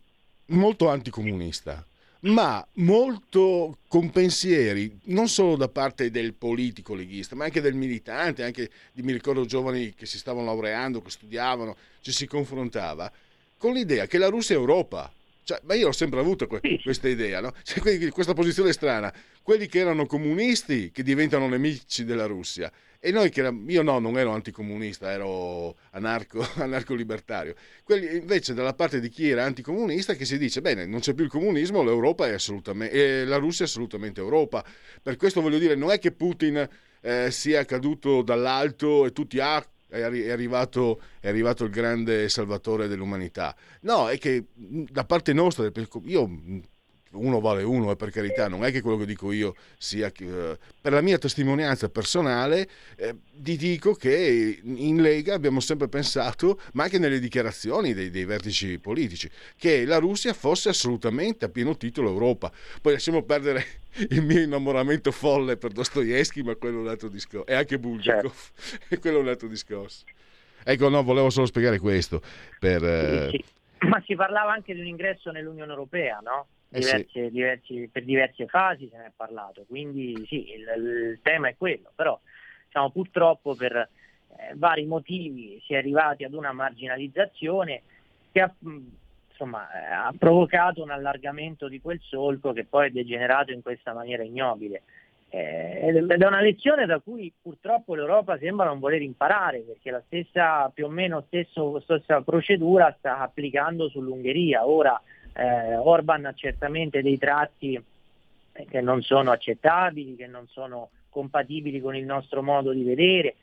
molto anticomunista, ma molto con pensieri non solo da parte del politico leghista, ma anche del militante, anche di, mi ricordo giovani che si stavano laureando, che studiavano, ci si confrontava con l'idea che la Russia è Europa. Cioè, ma io ho sempre avuto que- questa idea, no? cioè, questa posizione strana. Quelli che erano comunisti che diventano nemici della Russia. E noi che eravamo, io no, non ero anticomunista, ero anarco, (laughs) anarco-libertario. Quelli invece dalla parte di chi era anticomunista che si dice, bene, non c'è più il comunismo, l'Europa è assolutamente, la Russia è assolutamente Europa. Per questo voglio dire, non è che Putin eh, sia caduto dall'alto e tutti, ah, è, arrivato, è arrivato il grande salvatore dell'umanità. No, è che da parte nostra, io uno vale uno, eh, per carità, non è che quello che dico io sia... Eh, per la mia testimonianza personale eh, ti dico che in Lega abbiamo sempre pensato, ma anche nelle dichiarazioni dei, dei, vertici politici, che la Russia fosse assolutamente a pieno titolo Europa. Poi lasciamo perdere (laughs) il mio innamoramento folle per Dostoevsky, ma quello è un altro discorso, e anche Bulgakov, certo. (laughs) quello è un altro discorso. Ecco, no, volevo solo spiegare questo. Per, sì. Ma si parlava anche di un ingresso nell'Unione Europea, no? Diverse, eh sì. diversi, per diverse fasi se ne è parlato, quindi sì, il, il tema è quello, però diciamo, purtroppo per eh, vari motivi si è arrivati ad una marginalizzazione che ha, insomma, eh, ha provocato un allargamento di quel solco che poi è degenerato in questa maniera ignobile. Eh, ed è una lezione da cui purtroppo l'Europa sembra non voler imparare, perché la stessa, più o meno stesso, stessa procedura sta applicando sull'Ungheria. Ora eh, Orban ha certamente dei tratti che non sono accettabili, che non sono compatibili con il nostro modo di vedere,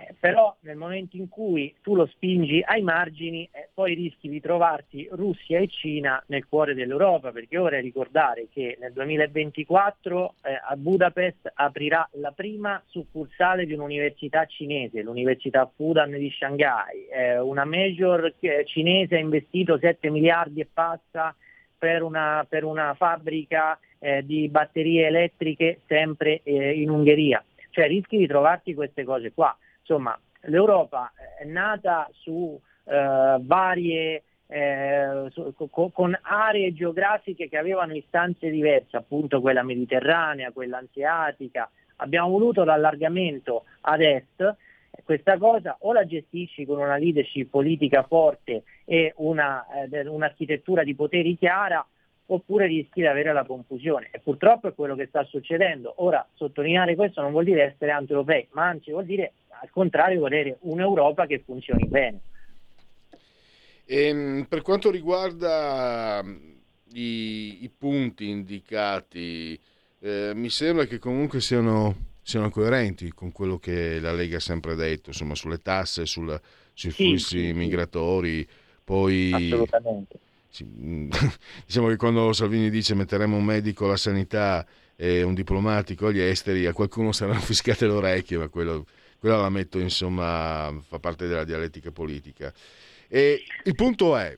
eh, però nel momento in cui tu lo spingi ai margini eh, poi rischi di trovarti Russia e Cina nel cuore dell'Europa, perché ora ricordare che nel 2024 eh, a Budapest aprirà la prima succursale di un'università cinese, l'Università Fudan di Shanghai, eh, una major cinese ha investito 7 miliardi e passa per una, per una fabbrica eh, di batterie elettriche sempre eh, in Ungheria. Cioè rischi di trovarti queste cose qua. Insomma, l'Europa è nata su eh, varie eh, su, con, con aree geografiche che avevano istanze diverse, appunto quella mediterranea, quella anseatica. Abbiamo voluto l'allargamento ad est, questa cosa o la gestisci con una leadership politica forte e una, eh, un'architettura di poteri chiara oppure rischi di avere la confusione e purtroppo è quello che sta succedendo. Ora sottolineare questo non vuol dire essere anti-europei, ma anzi vuol dire al contrario volere un'Europa che funzioni bene. E, ehm, per quanto riguarda i, i punti indicati, eh, mi sembra che comunque siano, siano, coerenti con quello che la Lega ha sempre detto, insomma, sulle tasse, sul, sui sì, flussi sì, migratori, poi... Assolutamente. Sì, (laughs) diciamo che quando Salvini dice metteremo un medico alla sanità e un diplomatico agli esteri, a qualcuno saranno fischiate le orecchie, ma quello quella la metto insomma, fa parte della dialettica politica. E il punto è,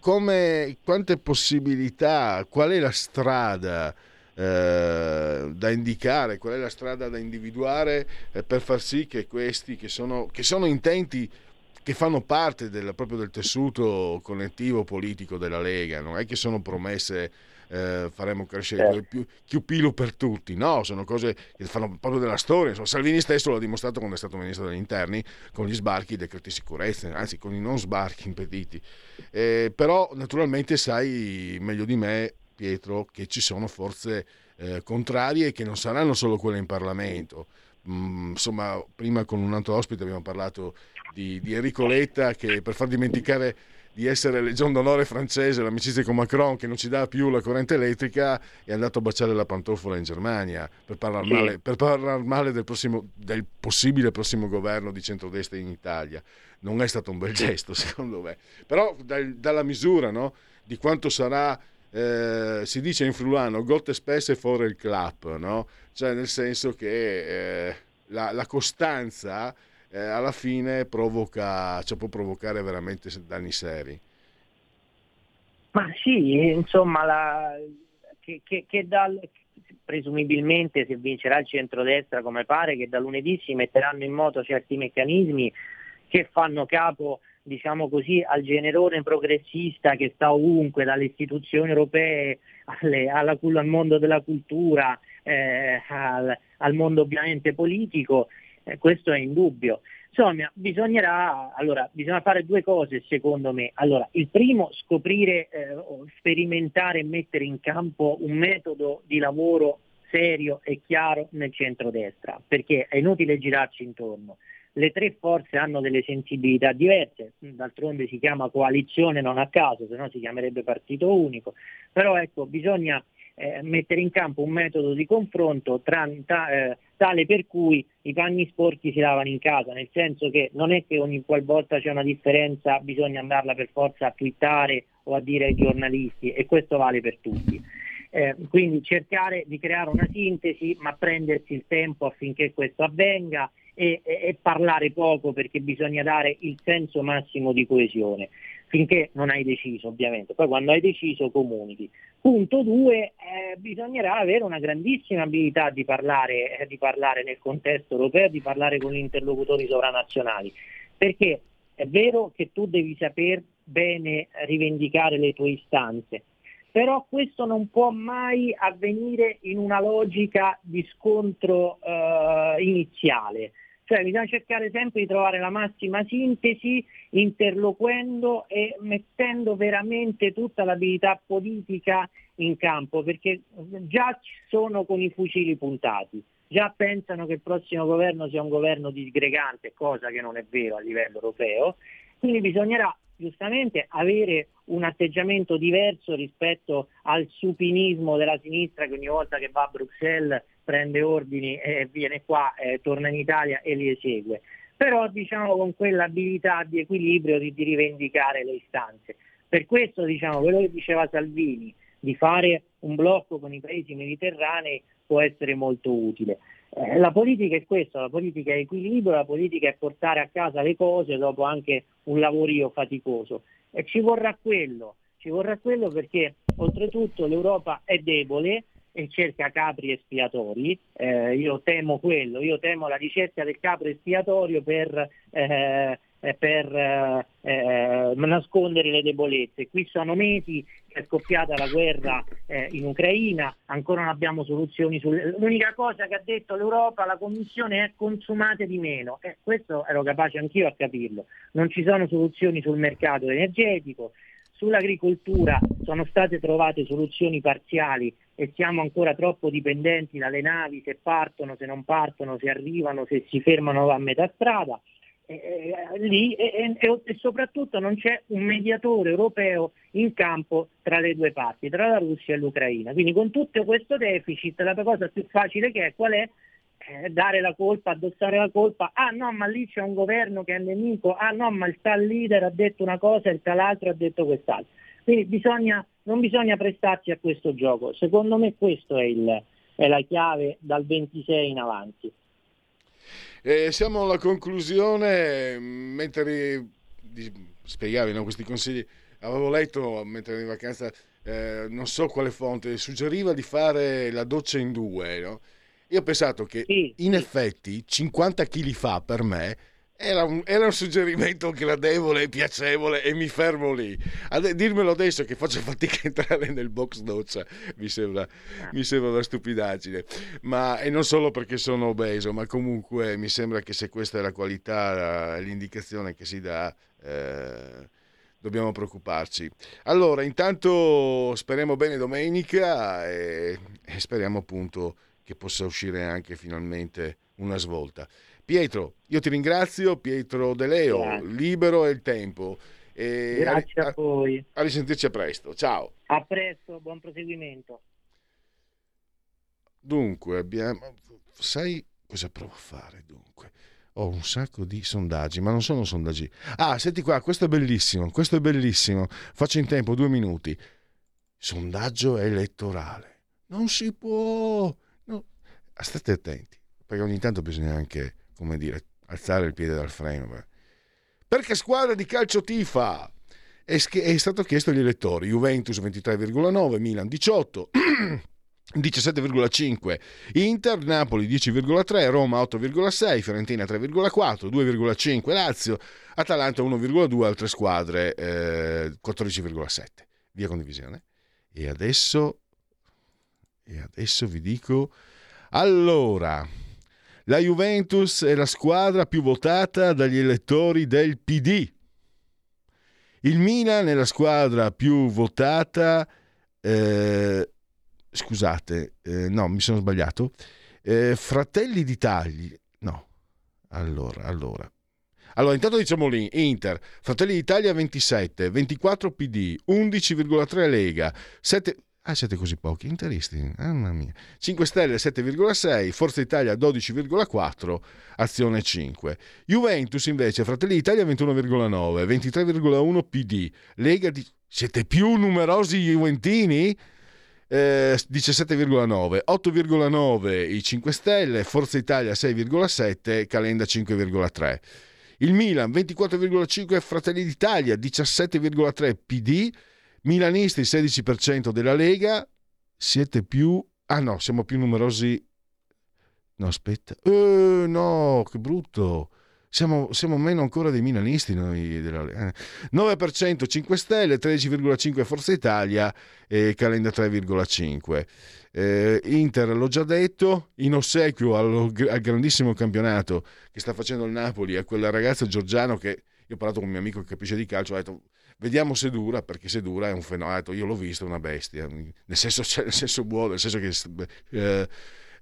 come, quante possibilità, qual è la strada eh, da indicare, qual è la strada da individuare eh, per far sì che questi che sono, che sono intenti che fanno parte del, proprio del tessuto connettivo politico della Lega, non è che sono promesse eh, faremo crescere Certo. più, più pilo per tutti, no, sono cose che fanno proprio della storia. Insomma, Salvini stesso l'ha dimostrato quando è stato ministro degli interni con gli sbarchi, i decreti sicurezza, anzi con i non sbarchi impediti. Eh, però naturalmente sai meglio di me, Pietro, che ci sono forze eh, contrarie che non saranno solo quelle in Parlamento. Mm, insomma, prima con un altro ospite abbiamo parlato di, di Enrico Letta che per far dimenticare di essere legion d'onore francese, l'amicizia con Macron che non ci dà più la corrente elettrica, è andato a baciare la pantofola in Germania per parlare Sì. male, per parlar male del, prossimo- del possibile prossimo governo di centrodestra in Italia. Non è stato un bel gesto, (laughs) secondo me. Però dal- dalla misura no, di quanto sarà, eh, si dice in friulano, gotte spesse fuori il clap, no? cioè nel senso che eh, la, la costanza eh, alla fine provoca, cioè può provocare veramente danni seri. Ma sì, insomma, la- che, che- che dal- presumibilmente se vincerà il centrodestra come pare, che da lunedì si metteranno in moto certi meccanismi che fanno capo, diciamo così, al generone progressista che sta ovunque, dalle istituzioni europee alle- alla- al mondo della cultura, eh, al, al mondo ovviamente politico, eh, questo è indubbio. Insomma, bisognerà, allora, bisogna fare due cose secondo me. Allora, il primo, scoprire, eh, sperimentare e mettere in campo un metodo di lavoro serio e chiaro nel centrodestra, perché è inutile girarci intorno. Le tre forze hanno delle sensibilità diverse, d'altronde si chiama coalizione non a caso, se no si chiamerebbe partito unico, però ecco, bisogna eh, mettere in campo un metodo di confronto tra- ta- eh, tale per cui i panni sporchi si lavano in casa, nel senso che non è che ogni qualvolta c'è una differenza bisogna andarla per forza a twittare o a dire ai giornalisti e questo vale per tutti. Eh, quindi cercare di creare una sintesi ma prendersi il tempo affinché questo avvenga e, e- e parlare poco perché bisogna dare il senso massimo di coesione finché non hai deciso ovviamente, poi quando hai deciso comunichi. Punto due, eh, bisognerà avere una grandissima abilità di parlare, eh, di parlare nel contesto europeo, di parlare con gli interlocutori sovranazionali, perché è vero che tu devi saper bene rivendicare le tue istanze, però questo non può mai avvenire in una logica di scontro eh, iniziale. Cioè bisogna cercare sempre di trovare la massima sintesi interloquendo e mettendo veramente tutta l'abilità politica in campo, perché già ci sono con i fucili puntati, già pensano che il prossimo governo sia un governo disgregante, cosa che non è vero a livello europeo, quindi bisognerà giustamente avere un atteggiamento diverso rispetto al supinismo della sinistra che ogni volta che va a Bruxelles prende ordini e viene qua, eh, torna in Italia e li esegue. Però diciamo con quell'abilità di equilibrio di, di rivendicare le istanze. Per questo diciamo quello che diceva Salvini di fare un blocco con i paesi mediterranei può essere molto utile. Eh, la politica è questo, la politica è equilibrio, la politica è portare a casa le cose dopo anche un lavorio faticoso e ci vorrà quello, ci vorrà quello perché oltretutto l'Europa è debole e cerca capri espiatori, eh, io temo quello, io temo la ricerca del capro espiatorio per, eh, eh, per eh, eh, nascondere le debolezze. Qui sono mesi che è scoppiata la guerra eh, in Ucraina, ancora non abbiamo soluzioni. Sul... L'unica cosa che ha detto l'Europa, la Commissione è consumate di meno. Questo ero capace anch'io a capirlo. Non ci sono soluzioni sul mercato energetico. Sull'agricoltura sono state trovate soluzioni parziali e siamo ancora troppo dipendenti dalle navi, se partono, se non partono, se arrivano, se si fermano a metà strada. Lì e, e, e, soprattutto non c'è un mediatore europeo in campo tra le due parti, tra la Russia e l'Ucraina. Quindi con tutto questo deficit la cosa più facile che è qual è? Eh, dare la colpa, addossare la colpa, ah no ma lì c'è un governo che è nemico, ah no ma il tal leader ha detto una cosa e il tal altro ha detto quest'altro. Quindi bisogna, non bisogna prestarsi a questo gioco, secondo me questa è, è la chiave dal 26 in avanti. Eh, siamo alla conclusione, mentre spiegavi no, questi consigli, avevo letto mentre ero in vacanza eh, non so quale fonte, suggeriva di fare la doccia in due, no? Io ho pensato che Sì, in sì. effetti 50 kg fa per me era un, era un suggerimento gradevole e piacevole e mi fermo lì. Ade- dirmelo adesso che faccio fatica a entrare nel box doccia mi sembra, mi sembra una stupidaggine. Ma, e non solo perché sono obeso, ma comunque mi sembra che se questa è la qualità, l'indicazione che si dà, eh, dobbiamo preoccuparci. Allora, intanto speriamo bene domenica e, e speriamo appunto che possa uscire anche finalmente una svolta. Pietro, io ti ringrazio, Pietro De Leo, Grazie. libero è il tempo. E Grazie a, a voi. a risentirci a presto. Ciao. A presto, buon proseguimento. Dunque, abbiamo... Sai cosa provo a fare dunque? Ho un sacco di sondaggi, ma non sono sondaggi. Ah, senti qua, questo è bellissimo, questo è bellissimo. Faccio in tempo due minuti. Sondaggio elettorale. Non si può... State attenti, perché ogni tanto bisogna anche, come dire, alzare il piede dal freno. Perché squadra di calcio tifa? È, è stato chiesto agli elettori. Juventus 23,9, Milan 18. 17,5 (clears throat) Inter, Napoli 10,3 Roma 8,6 Fiorentina 3,4 2,5 Lazio Atalanta 1,2 altre squadre eh, 14,7 via condivisione e adesso e adesso vi dico allora la Juventus è la squadra più votata dagli elettori del PD il Milan è la squadra più votata eh, scusate, eh, no, mi sono sbagliato. Eh, Fratelli d'Italia, no, allora, allora. Allora, intanto diciamo lì, Inter, Fratelli d'Italia 27, 24 PD, 11,3 Lega, 7... Ah, siete così pochi, interisti, mamma mia. 5 Stelle 7,6, Forza Italia 12,4, Azione 5. Juventus invece, Fratelli d'Italia 21,9, 23,1 PD, Lega di... Siete più numerosi Juventini? Eh, 17,9, 8,9 i 5 Stelle, Forza Italia 6,7, Calenda 5,3. Il Milan 24,5 Fratelli d'Italia, 17,3 PD, Milanisti 16% della Lega, siete più... Ah no, siamo più numerosi... No, aspetta. Eh, no, che brutto. Siamo, siamo meno ancora dei milanisti noi della Lega. Eh. 9% 5 Stelle, 13,5 Forza Italia e Calenda 3,5. Eh, Inter, l'ho già detto, in ossequio allo- al grandissimo campionato che sta facendo il Napoli, a quel ragazzo Giorgiano che io ho parlato con un mio amico che capisce di calcio, ho detto vediamo se dura, perché se dura è un fenomeno, io l'ho visto, è una bestia, nel senso, cioè, nel senso buono, nel senso che... eh,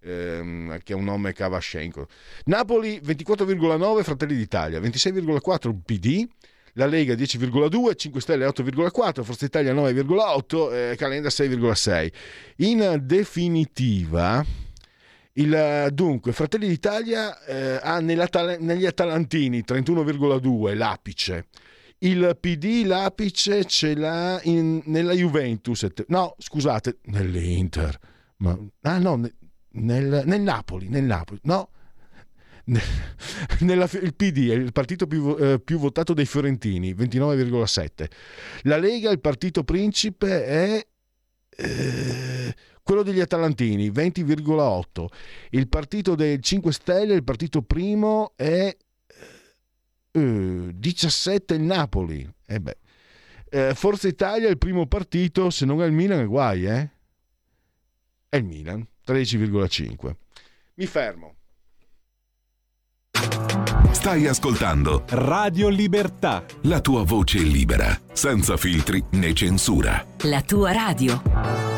ehm, che ha un nome Kavashenko. Napoli 24,9 Fratelli d'Italia, 26,4 PD, la Lega 10,2, 5 Stelle 8,4, Forza Italia 9,8, eh, Calenda 6,6. In definitiva, il, dunque, Fratelli d'Italia eh, ha negli Atalantini 31,2 l'apice. Il PD l'apice ce l'ha in- nella Juventus, no scusate, nell'Inter, ma, ah no, ne- nel, nel Napoli, nel Napoli, no, Ne- (laughs) nella- il PD è il partito più, eh, più votato dei fiorentini, 29,7. La Lega, il partito principe, è eh, quello degli Atalantini, 20,8. Il partito dei 5 Stelle, il partito primo, è eh, 17 il Napoli. Eh beh. Eh, Forza Italia è il primo partito, se non è il Milan è guai, eh? È il Milan, 13,5. Mi fermo. Stai ascoltando Radio Libertà. la tua voce libera, senza filtri né censura. La tua radio.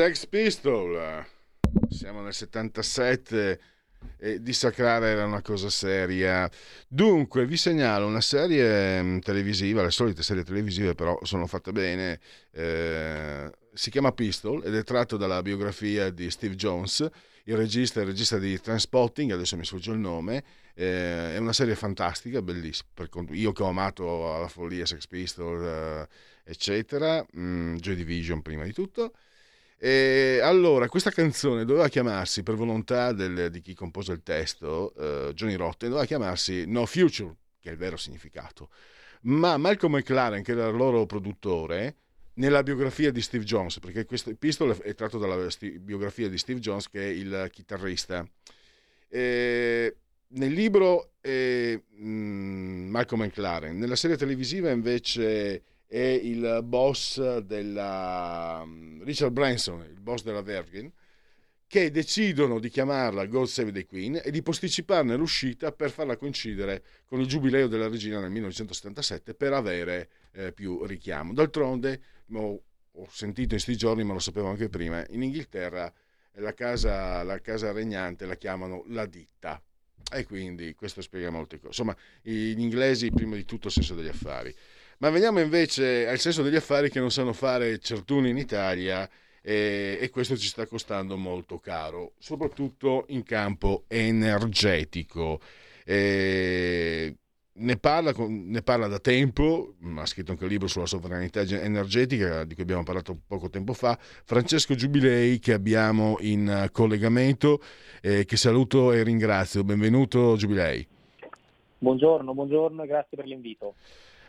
Sex Pistol, siamo nel 77 e dissacrare era una cosa seria. Dunque, vi segnalo una serie mh, televisiva, le solite serie televisive però sono fatte bene, eh, si chiama Pistol ed è tratto dalla biografia di Steve Jones, il regista, il regista di Transpotting, adesso mi sfugge il nome, eh, è una serie fantastica, bellissima, io che ho amato alla follia Sex Pistol, eh, eccetera, mh, Joy Division prima di tutto. E allora, questa canzone doveva chiamarsi, per volontà del- di chi compose il testo, eh, Johnny Rotten, doveva chiamarsi No Future, che è il vero significato. Ma Malcolm McLaren, che era il loro produttore, nella biografia di Steve Jones, perché questo Pistol è tratto dalla biografia di Steve Jones, che è il chitarrista. Eh, nel libro è mm, Malcolm McLaren, nella serie televisiva invece è il boss della mm, Richard Branson, il boss della Virgin, che decidono di chiamarla God Save the Queen e di posticiparne l'uscita per farla coincidere con il giubileo della regina nel 1977 per avere eh, più richiamo. D'altronde, mo- ho sentito in questi giorni, ma lo sapevo anche prima, in Inghilterra la casa, la casa regnante la chiamano la ditta. E quindi questo spiega molte cose. Insomma, gli inglesi prima di tutto il senso degli affari. Ma veniamo invece al senso degli affari che non sanno fare certuni in Italia e, e questo ci sta costando molto caro, soprattutto in campo energetico. E ne parla, ne parla da tempo, ha scritto anche un libro sulla sovranità ge- energetica di cui abbiamo parlato poco tempo fa, Francesco Giubilei che abbiamo in collegamento, eh, che saluto e ringrazio. Benvenuto Giubilei. Buongiorno, buongiorno e grazie per l'invito.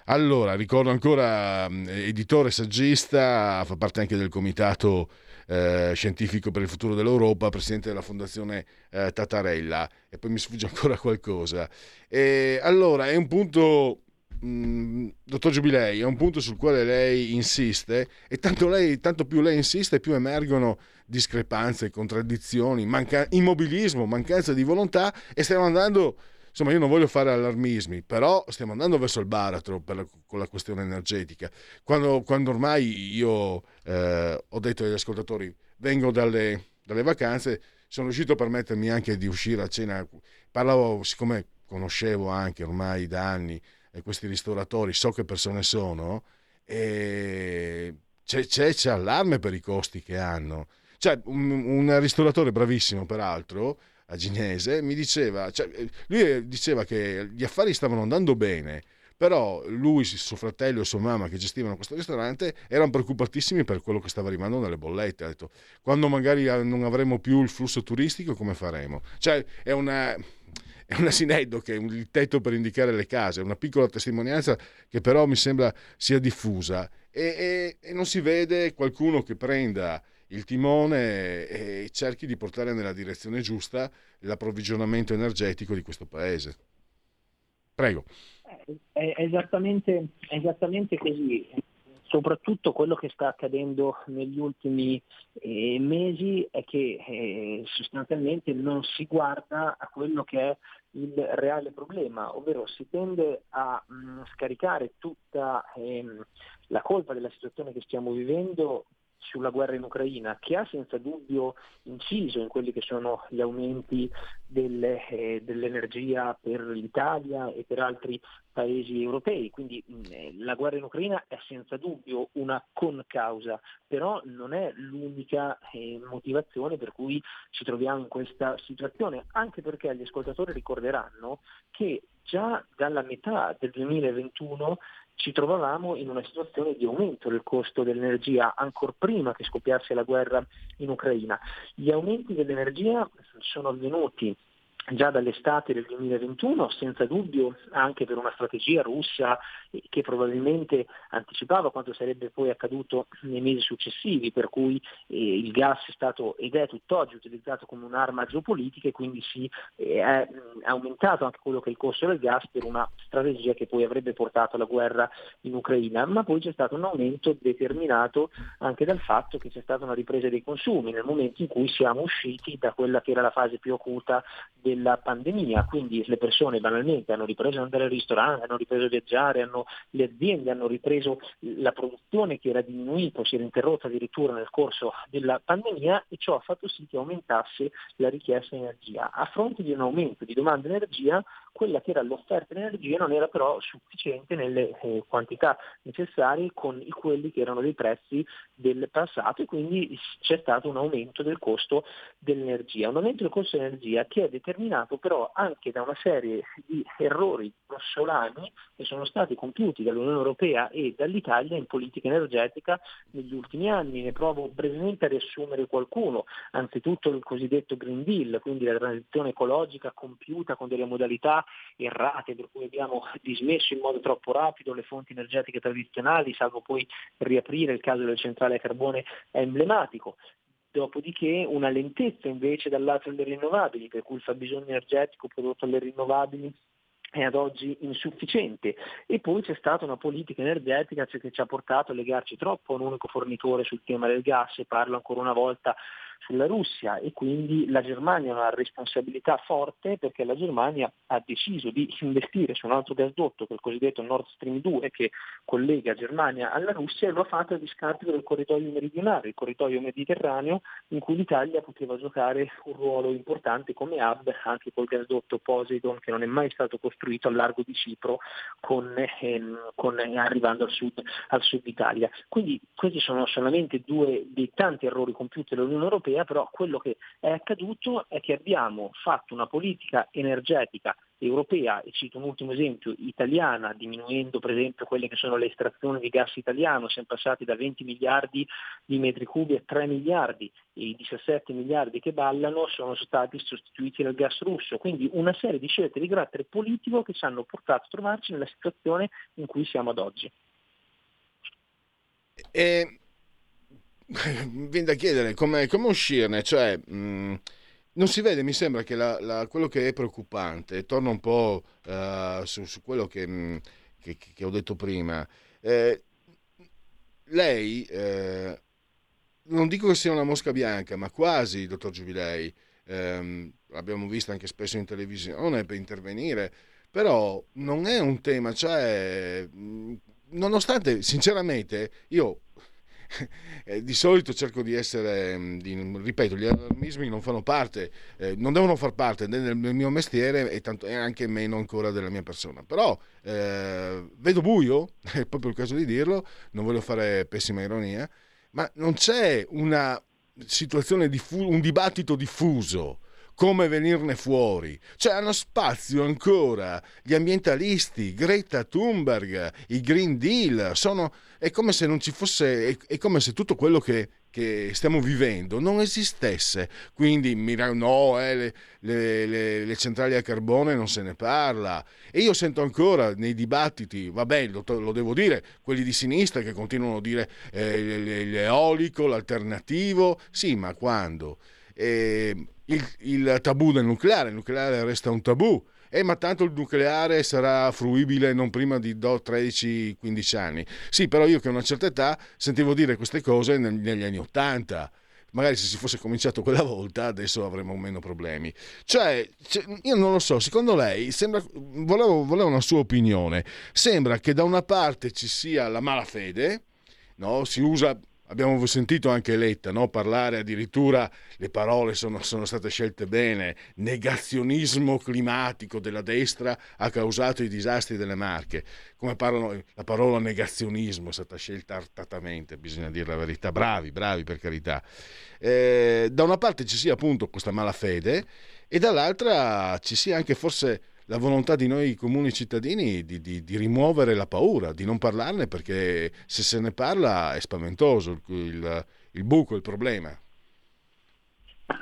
Allora, ricordo ancora mh, editore, saggista, fa parte anche del comitato eh, scientifico per il futuro dell'Europa, presidente della fondazione eh, Tatarella e poi mi sfugge (laughs) ancora qualcosa. E, allora, è un punto, mh, dottor Giubilei, è un punto sul quale lei insiste e tanto, lei, tanto più lei insiste più emergono discrepanze, contraddizioni, manca- immobilismo, mancanza di volontà e stiamo andando insomma io non voglio fare allarmismi, però stiamo andando verso il baratro la- con la questione energetica. Quando, quando ormai io eh, ho detto agli ascoltatori, vengo dalle, dalle vacanze, sono riuscito a permettermi anche di uscire a cena, parlavo, siccome conoscevo anche ormai da anni eh, questi ristoratori, so che persone sono, e c'è, c'è, c'è allarme per i costi che hanno. Cioè, un, un ristoratore bravissimo, peraltro, a Ginese, mi diceva, cioè, eh, lui diceva che gli affari stavano andando bene, però lui, suo fratello e sua mamma che gestivano questo ristorante erano preoccupatissimi per quello che stava arrivando nelle bollette. Ha detto, quando magari eh, non avremo più il flusso turistico, come faremo? Cioè, è una... È una sineddoche, il tetto per indicare le case, una piccola testimonianza che però mi sembra sia diffusa e, e- e non si vede qualcuno che prenda il timone e cerchi di portare nella direzione giusta l'approvvigionamento energetico di questo paese. Prego. È è esattamente, è esattamente così, soprattutto quello che sta accadendo negli ultimi eh, mesi è che eh, sostanzialmente non si guarda a quello che è il reale problema, ovvero si tende a mh, scaricare tutta ehm, la colpa della situazione che stiamo vivendo sulla guerra in Ucraina, che ha senza dubbio inciso in quelli che sono gli aumenti delle- eh, dell'energia per l'Italia e per altri paesi europei. Quindi mh, eh, la guerra in Ucraina è senza dubbio una concausa, però non è l'unica eh, motivazione per cui ci troviamo in questa situazione, anche perché gli ascoltatori ricorderanno che già dalla metà del 2021 ci trovavamo in una situazione di aumento del costo dell'energia, ancora prima che scoppiasse la guerra in Ucraina. Gli aumenti dell'energia sono avvenuti già dall'estate del 2021, senza dubbio anche per una strategia russa che probabilmente anticipava quanto sarebbe poi accaduto nei mesi successivi, per cui eh, il gas è stato ed è tutt'oggi utilizzato come un'arma geopolitica e quindi si eh, è aumentato anche quello che è il costo del gas per una strategia che poi avrebbe portato alla guerra in Ucraina, ma poi c'è stato un aumento determinato anche dal fatto che c'è stata una ripresa dei consumi nel momento in cui siamo usciti da quella che era la fase più acuta della pandemia, quindi le persone banalmente hanno ripreso ad andare al ristorante, hanno ripreso a viaggiare, hanno- le aziende hanno ripreso la produzione che era diminuita, si era interrotta addirittura nel corso della pandemia e ciò ha fatto sì che aumentasse la richiesta di energia. A fronte di un aumento di domanda di energia, quella che era l'offerta di energia non era però sufficiente nelle eh, quantità necessarie con quelli che erano dei prezzi del passato e quindi c'è stato un aumento del costo dell'energia. Un aumento del costo dell'energia che è determinato però anche da una serie di errori grossolani che sono stati compiuti dall'Unione Europea e dall'Italia in politica energetica negli ultimi anni. Ne provo brevemente a riassumere qualcuno. Anzitutto il cosiddetto Green Deal, quindi la transizione ecologica compiuta con delle modalità errate per cui abbiamo dismesso in modo troppo rapido le fonti energetiche tradizionali, salvo poi riaprire il caso delle centrali a carbone è emblematico. Dopodiché una lentezza invece dal lato delle rinnovabili, per cui il fabbisogno energetico prodotto dalle rinnovabili è ad oggi insufficiente e poi c'è stata una politica energetica che ci ha portato a legarci troppo a un unico fornitore sul tema del gas e parlo ancora una volta sulla Russia e quindi la Germania ha una responsabilità forte perché la Germania ha deciso di (laughs) investire su un altro gasdotto, il cosiddetto Nord Stream 2, che collega Germania alla Russia e lo ha fatto a discapito del corridoio meridionale, il corridoio mediterraneo, in cui l'Italia poteva giocare un ruolo importante come hub anche col gasdotto Poseidon che non è mai stato costruito al largo di Cipro con, ehm, con, arrivando al sud, al sud Italia. Quindi questi sono solamente due dei tanti errori compiuti dall'Unione Europea, però quello che è accaduto è che abbiamo fatto una politica energetica europea, e cito un ultimo esempio, italiana, diminuendo per esempio quelle che sono le estrazioni di gas italiano, siamo passati da 20 miliardi di metri cubi a 3 miliardi e i 17 miliardi che ballano sono stati sostituiti dal gas russo, quindi una serie di scelte di carattere politico che ci hanno portato a trovarci nella situazione in cui siamo ad oggi. E (laughs) viene da chiedere come, come uscirne, cioè mh, non si vede, mi sembra che la, la, quello che è preoccupante, torno un po' uh, su, su, quello che, mh, che, che, ho detto prima, eh, lei, eh, non dico che sia una mosca bianca, ma quasi, dottor Giubilei, ehm, l'abbiamo visto anche spesso in televisione per intervenire, però non è un tema, cioè, nonostante, sinceramente, io (laughs) di solito cerco di essere, mm, di, ripeto, gli allarmismi non fanno parte, eh, non devono far parte né del mio mestiere e, tanto, e, anche meno ancora della mia persona. Però eh, vedo buio, (laughs) è proprio il caso di dirlo, non voglio fare pessima ironia, ma non c'è una situazione, diffu- un dibattito diffuso come venirne fuori. Cioè hanno spazio ancora gli ambientalisti, Greta Thunberg, i Green Deal, sono, è come se non ci fosse, è, è come se tutto quello che, che stiamo vivendo non esistesse. Quindi no, eh, le, le, le, le, centrali a carbone non se ne parla. E io sento ancora nei dibattiti, vabbè, lo, lo devo dire, quelli di sinistra che continuano a dire eh, l'eolico, l'alternativo. Sì, ma quando? Eh, il, il tabù del nucleare, il nucleare resta un tabù. Eh, ma tanto il nucleare sarà fruibile non prima di 13-15 anni. Sì, però io che ho una certa età sentivo dire queste cose negli anni 80. Magari se si fosse cominciato quella volta adesso avremmo meno problemi. Cioè, io non lo so, secondo lei, sembra, volevo, volevo una sua opinione, sembra che da una parte ci sia la malafede, no? si usa abbiamo sentito anche Letta no? parlare addirittura, le parole sono, sono, state scelte bene, negazionismo climatico della destra ha causato i disastri delle Marche. Come parlano, la parola negazionismo è stata scelta artatamente, bisogna dire la verità, bravi, bravi per carità. Eh, da una parte ci sia appunto questa malafede e dall'altra ci sia anche forse la volontà di noi comuni cittadini di, di, di, rimuovere la paura, di non parlarne perché se se ne parla è spaventoso il, il, il buco, il problema.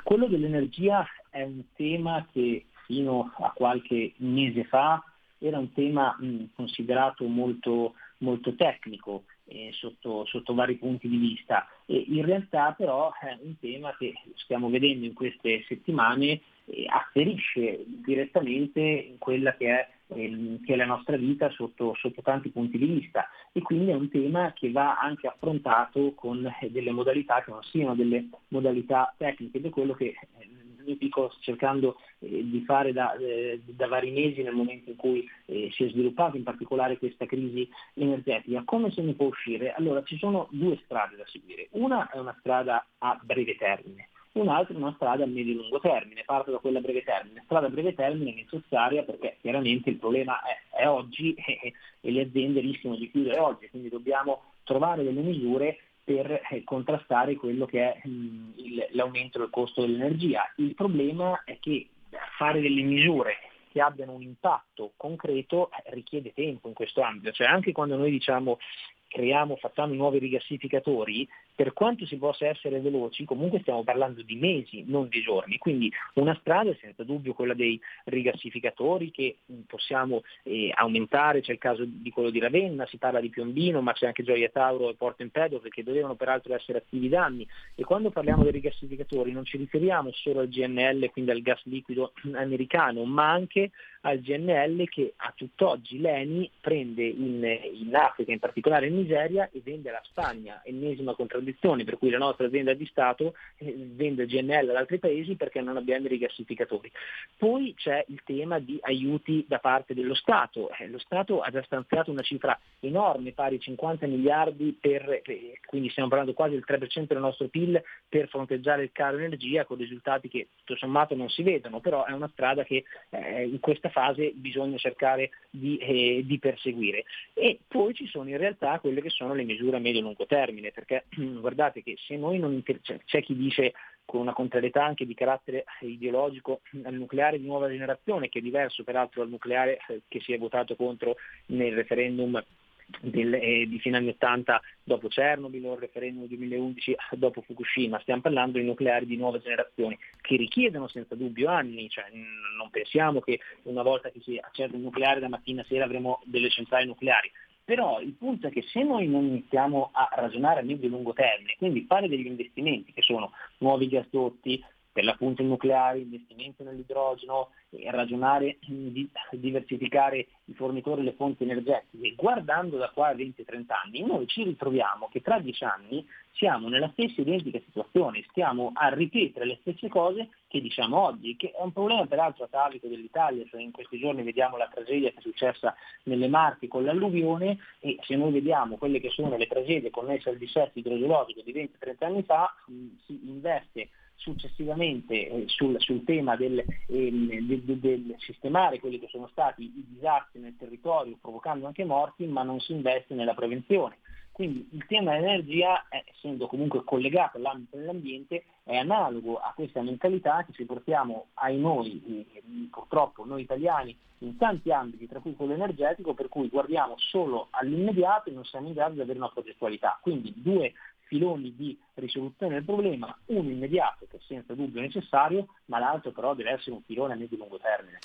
Quello dell'energia è un tema che fino a qualche mese fa era un tema considerato molto, molto tecnico eh, sotto, sotto, vari punti di vista. E in realtà però è un tema che stiamo vedendo in queste settimane afferisce direttamente in quella che è, ehm, che è la nostra vita sotto, sotto, tanti punti di vista e quindi è un tema che va anche affrontato con eh, delle modalità che non siano delle modalità tecniche ed è quello che eh, io dico cercando eh, di fare da, eh, da, vari mesi nel momento in cui eh, si è sviluppata in particolare questa crisi energetica. Come se ne può uscire? Allora ci sono due strade da seguire. Una è una strada a breve termine, un'altra è una strada a medio-lungo termine, parto da quella a breve termine. Strada a breve termine è necessaria perché chiaramente il problema è, è oggi (laughs) e, e le aziende rischiano di chiudere oggi, quindi dobbiamo trovare delle misure per eh, contrastare quello che è mh, il, l'aumento del costo dell'energia. Il problema è che fare delle misure che abbiano un impatto concreto eh, richiede tempo in questo ambito, cioè anche quando noi diciamo creiamo, facciamo nuovi rigassificatori, per quanto si possa essere veloci, comunque stiamo parlando di mesi, non di giorni. Quindi una strada è senza dubbio quella dei rigassificatori che possiamo eh, aumentare, c'è il caso di quello di Ravenna, si parla di Piombino, ma c'è anche Gioia Tauro e Porto Empedocle che dovevano peraltro essere attivi da anni. E quando parliamo dei rigassificatori non ci riferiamo solo al GNL, quindi al gas liquido (clears throat) americano, ma anche al GNL che a tutt'oggi l'ENI prende in, in Africa, in particolare in Nigeria, e vende alla Spagna, ennesima contraddizione condizioni per cui la nostra azienda di Stato eh, vende GNL ad altri paesi perché non abbiamo i rigassificatori. Poi c'è il tema di aiuti da parte dello Stato. Eh, lo Stato ha già stanziato una cifra enorme, pari a 50 miliardi, per, eh, quindi stiamo parlando quasi del 3% del nostro PIL per fronteggiare il caro energia con risultati che tutto sommato non si vedono, però è una strada che eh, in questa fase bisogna cercare di, eh, di perseguire. E poi ci sono in realtà quelle che sono le misure a medio-lungo termine, perché (clears throat) guardate che se noi non inter- c'è, c'è chi dice con una contrarietà anche di carattere ideologico al nucleare di nuova generazione, che è diverso peraltro dal nucleare eh, che si è votato contro nel referendum del, eh, di fine anni 80 dopo Chernobyl o il referendum 2011 dopo Fukushima, stiamo parlando di nucleari di nuova generazione che richiedono senza dubbio anni, cioè, non pensiamo che una volta che si accende il nucleare da mattina a sera avremo delle centrali nucleari, però il punto è che se noi non iniziamo a ragionare a medio e lungo termine, quindi fare degli investimenti che sono nuovi gasdotti, per l'appunto il nucleare, investimenti nell'idrogeno, ragionare di diversificare i fornitori e le fonti energetiche, guardando da qua a 20-30 anni, noi ci ritroviamo che tra 10 anni siamo nella stessa identica situazione, stiamo a ripetere le stesse cose che diciamo oggi, che è un problema peraltro atavico dell'Italia, cioè in questi giorni vediamo la tragedia che è successa nelle Marche con l'alluvione e se noi vediamo quelle che sono le tragedie connesse al dissesto idrogeologico di 20-30 anni fa, mh, si investe successivamente eh, sul, sul, tema del, ehm, del, del, del, sistemare quelli che sono stati i disastri nel territorio provocando anche morti, ma non si investe nella prevenzione. Quindi il tema dell'energia, eh, essendo comunque collegato all'ambito dell'ambiente, è analogo a questa mentalità che ci portiamo ai noi, eh, purtroppo noi italiani, in tanti ambiti, tra cui quello energetico, per cui guardiamo solo all'immediato e non siamo in grado di avere una progettualità. Quindi due filoni di risoluzione del problema, uno immediato che è senza dubbio necessario, ma l'altro però deve essere un filone a medio-lungo termine.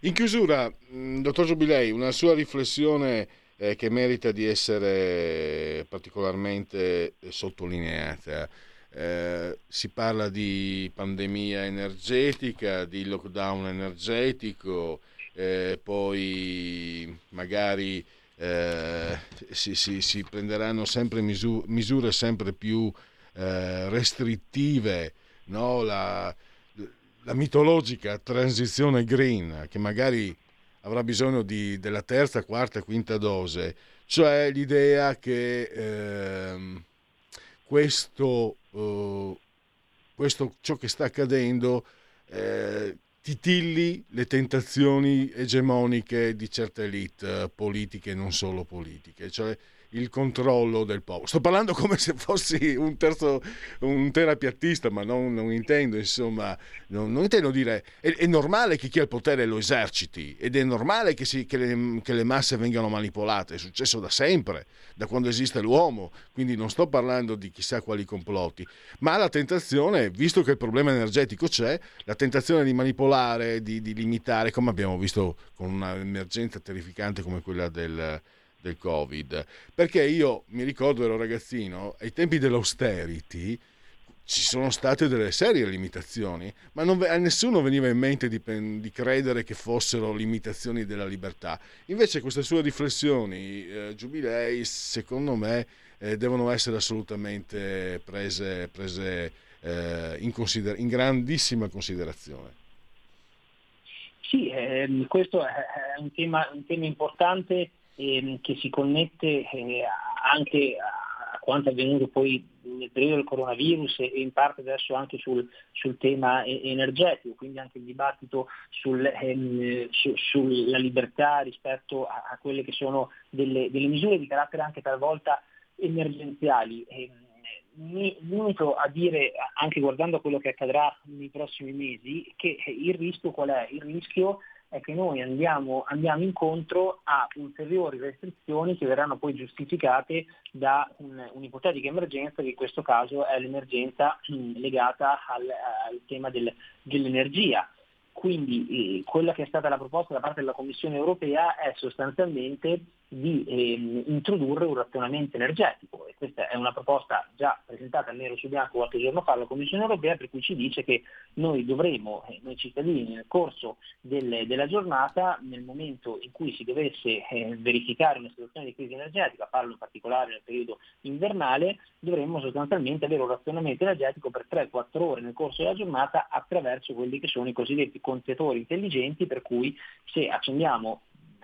In chiusura, mh, dottor Giubilei, una sua riflessione eh, che merita di essere particolarmente sottolineata. Eh, si parla di pandemia energetica, di lockdown energetico, eh, poi magari eh, si, si, si, prenderanno sempre misure, misure sempre più eh, restrittive, no? la, la, mitologica transizione green che magari avrà bisogno di, della terza, quarta, quinta dose, cioè l'idea che eh, questo, questo, ciò che sta accadendo eh, titilli le tentazioni egemoniche di certe elite eh, politiche e non solo politiche, cioè il controllo del popolo. Sto parlando come se fossi un, terzo, un terapiattista, ma non, non intendo, insomma, non, non intendo dire... È, è, normale che chi ha il potere lo eserciti ed è normale che, si, che, le, che, le, masse vengano manipolate, è successo da sempre, da quando esiste l'uomo, quindi non sto parlando di chissà quali complotti, ma la tentazione, visto che il problema energetico c'è, la tentazione di manipolare, di, di limitare, come abbiamo visto con un'emergenza terrificante come quella del del Covid, perché io mi ricordo ero ragazzino, ai tempi dell'austerity ci sono state delle serie limitazioni, ma non, a nessuno veniva in mente di, di, credere che fossero limitazioni della libertà. Invece queste sue riflessioni, eh, Giubilei, secondo me, eh, devono essere assolutamente prese, prese eh, in, consider- in grandissima considerazione. Sì, ehm, questo è un tema, un tema importante ehm, che si connette eh, anche a quanto è avvenuto poi nel periodo del coronavirus e in parte adesso anche sul, sul tema energetico, quindi anche il dibattito sul, ehm, su, sulla libertà rispetto a, a, quelle che sono delle, delle, misure di carattere anche talvolta emergenziali. E, mi limito a dire, anche guardando a quello che accadrà nei prossimi mesi, che il rischio qual è? Il rischio è che noi andiamo, andiamo, incontro a ulteriori restrizioni che verranno poi giustificate da un, un'ipotetica emergenza, che in questo caso è l'emergenza mh, legata al, al tema del, dell'energia. Quindi eh, quella che è stata la proposta da parte della Commissione europea è sostanzialmente di ehm, introdurre un razionamento energetico. E questa è una proposta già presentata nero su bianco qualche giorno fa alla Commissione europea per cui ci dice che noi dovremo, eh, noi cittadini, nel corso del- della giornata, nel momento in cui si dovesse eh, verificare una situazione di crisi energetica, parlo in particolare nel periodo invernale, dovremmo sostanzialmente avere un razionamento energetico per 3-4 ore nel corso della giornata attraverso quelli che sono i cosiddetti contatori intelligenti per cui se accendiamo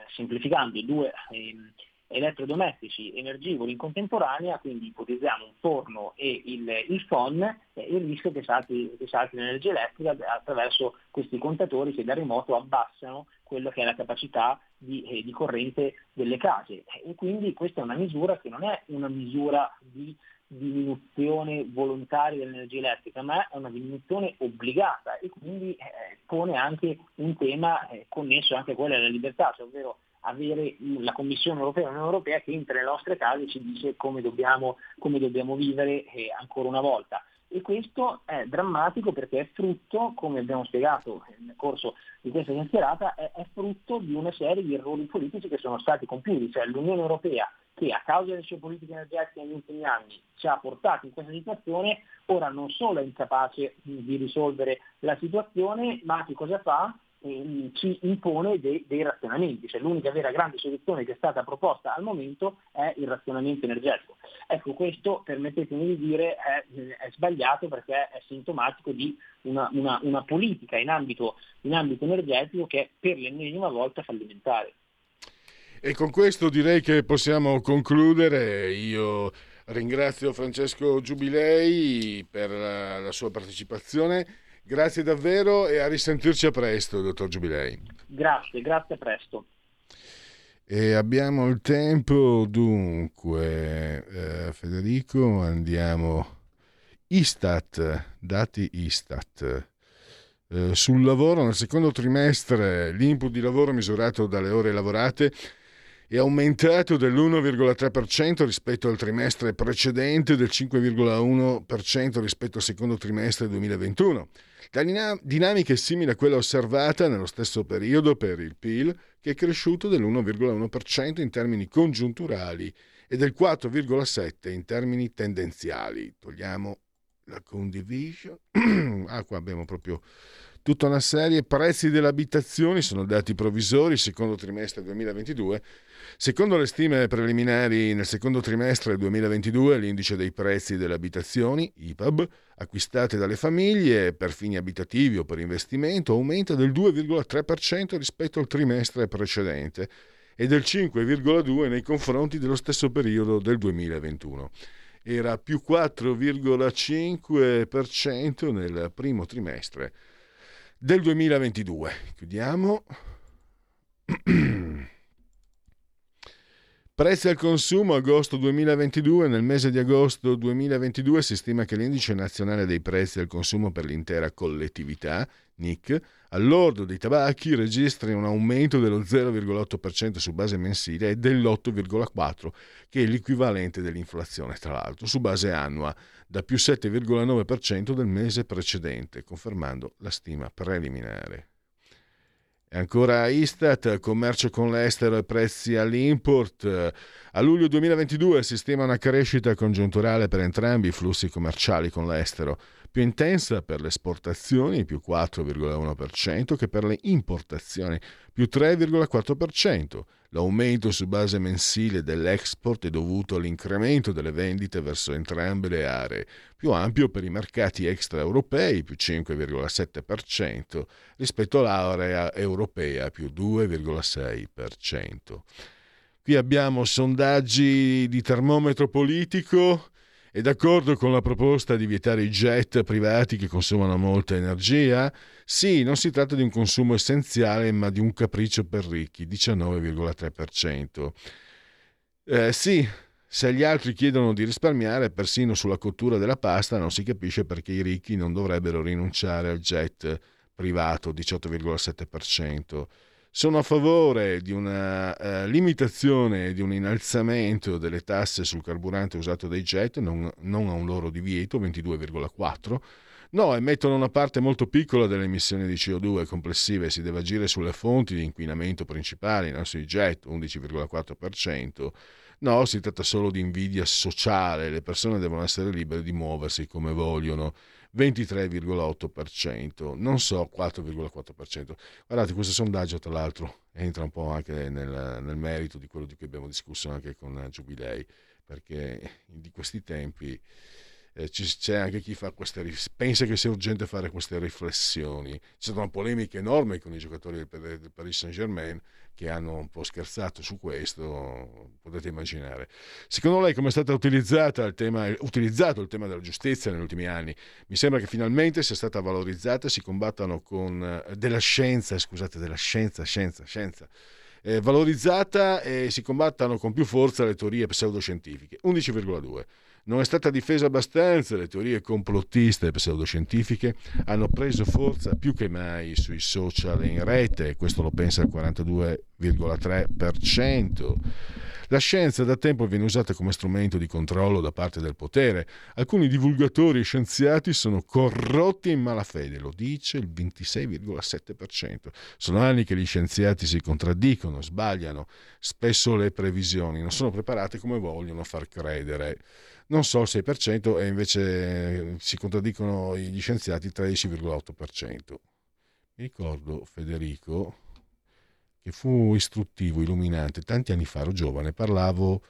semplificando due ehm, elettrodomestici energivori in contemporanea, quindi ipotizziamo un forno e il, il phon, eh, il rischio che salti, che salti l'energia elettrica attraverso questi contatori che da remoto abbassano quello che è la capacità di, eh, di corrente delle case. E quindi questa è una misura che non è una misura di diminuzione volontaria dell'energia elettrica, ma è una diminuzione obbligata e quindi eh, pone anche un tema eh, connesso anche a quella della libertà, cioè ovvero avere la Commissione europea, l'Unione Europea che entra nelle nostre case e ci dice come dobbiamo, come dobbiamo vivere eh, ancora una volta. E questo è drammatico perché è frutto, come abbiamo spiegato nel corso di questa chiacchierata, è, è frutto di una serie di errori politici che sono stati compiuti, cioè l'Unione Europea che a causa delle sue politiche energetiche negli ultimi anni ci ha portato in questa situazione, ora non solo è incapace di risolvere la situazione, ma che cosa fa? Eh, ci impone dei, dei razionamenti, cioè l'unica vera grande soluzione che è stata proposta al momento è il razionamento energetico. Ecco, questo permettetemi di dire è, è sbagliato perché è sintomatico di una, una- una politica in ambito, in ambito energetico che è per l'ennesima volta fallimentare. E con questo direi che possiamo concludere. Io ringrazio Francesco Giubilei per la, la sua partecipazione. Grazie davvero e a risentirci a presto, dottor Giubilei. Grazie, grazie a presto. E abbiamo il tempo, dunque, eh, Federico, andiamo. Istat, dati Istat. Eh, sul lavoro, nel secondo trimestre l'input di lavoro misurato dalle ore lavorate è aumentato dell'1,3% rispetto al trimestre precedente e del 5,1% rispetto al secondo trimestre 2021. La dina- dinamica è simile a quella osservata nello stesso periodo per il PIL, che è cresciuto dell'1,1% in termini congiunturali e del 4,7% in termini tendenziali. Togliamo la condivision. (clears throat) ah, qua abbiamo proprio tutta una serie. Prezzi delle abitazioni sono dati provvisori, secondo trimestre 2022. Secondo le stime preliminari, nel secondo trimestre 2022 l'indice dei prezzi delle abitazioni, IPAB, acquistate dalle famiglie per fini abitativi o per investimento, aumenta del 2,3% rispetto al trimestre precedente e del 5,2% nei confronti dello stesso periodo del 2021 era più 4,5% nel primo trimestre del 2022. Chiudiamo. (clears throat) Prezzi al consumo agosto 2022. Nel mese di agosto 2022 si stima che l'indice nazionale dei prezzi al consumo per l'intera collettività, NIC, all'ordo dei tabacchi registri un aumento dello 0,8% su base mensile e dell'8,4% che è l'equivalente dell'inflazione, tra l'altro, su base annua, da più 7,9% del mese precedente, confermando la stima preliminare. E ancora Istat, commercio con l'estero e prezzi all'import. A luglio 2022 si stima una crescita congiunturale per entrambi i flussi commerciali con l'estero, più intensa per le esportazioni, più 4,1%, che per le importazioni, più 3,4%. L'aumento su base mensile dell'export è dovuto all'incremento delle vendite verso entrambe le aree, più ampio per i mercati extraeuropei, più 5,7%, rispetto all'area europea, più 2,6%. Qui abbiamo sondaggi di termometro politico. È d'accordo con la proposta di vietare i jet privati che consumano molta energia? Sì, non si tratta di un consumo essenziale, ma di un capriccio per ricchi, 19,3%. Eh, sì, se gli altri chiedono di risparmiare persino sulla cottura della pasta, non si capisce perché i ricchi non dovrebbero rinunciare al jet privato, 18,7%. Sono a favore di una eh, limitazione, di un innalzamento delle tasse sul carburante usato dai jet, non, non a un loro divieto, 22,4. No, emettono una parte molto piccola delle emissioni di CO2 complessive, si deve agire sulle fonti di inquinamento principali, no? sui jet, 11,4%. No, si tratta solo di invidia sociale, le persone devono essere libere di muoversi come vogliono. 23,8%, non so 4,4%. Guardate, questo sondaggio tra l'altro entra un po' anche nel, nel merito di quello di cui abbiamo discusso anche con Giubilei, perché di questi tempi eh, c'è anche chi queste, pensa che sia urgente fare queste riflessioni. C'è stata una polemica enorme con i giocatori del, del Paris Saint-Germain che hanno un po' scherzato su questo, potete immaginare. Secondo lei come è stato utilizzato il tema della giustizia negli ultimi anni? Mi sembra che finalmente sia stata valorizzata e si combattano con eh, della scienza, scusate, della scienza, scienza, scienza. Eh, valorizzata e si combattano con più forza le teorie pseudoscientifiche. 11,2. Non è stata difesa abbastanza, le teorie complottiste e pseudoscientifiche hanno preso forza più che mai sui social e in rete, questo lo pensa il 42,3%. La scienza da tempo viene usata come strumento di controllo da parte del potere. Alcuni divulgatori e scienziati sono corrotti in malafede, lo dice il 26,7%. Sono anni che gli scienziati si contraddicono, sbagliano, spesso le previsioni non sono preparate come vogliono far credere non so il 6% e invece si contraddicono gli scienziati il 13,8%. Mi ricordo Federico che fu istruttivo, illuminante, tanti anni fa ero giovane, parlavo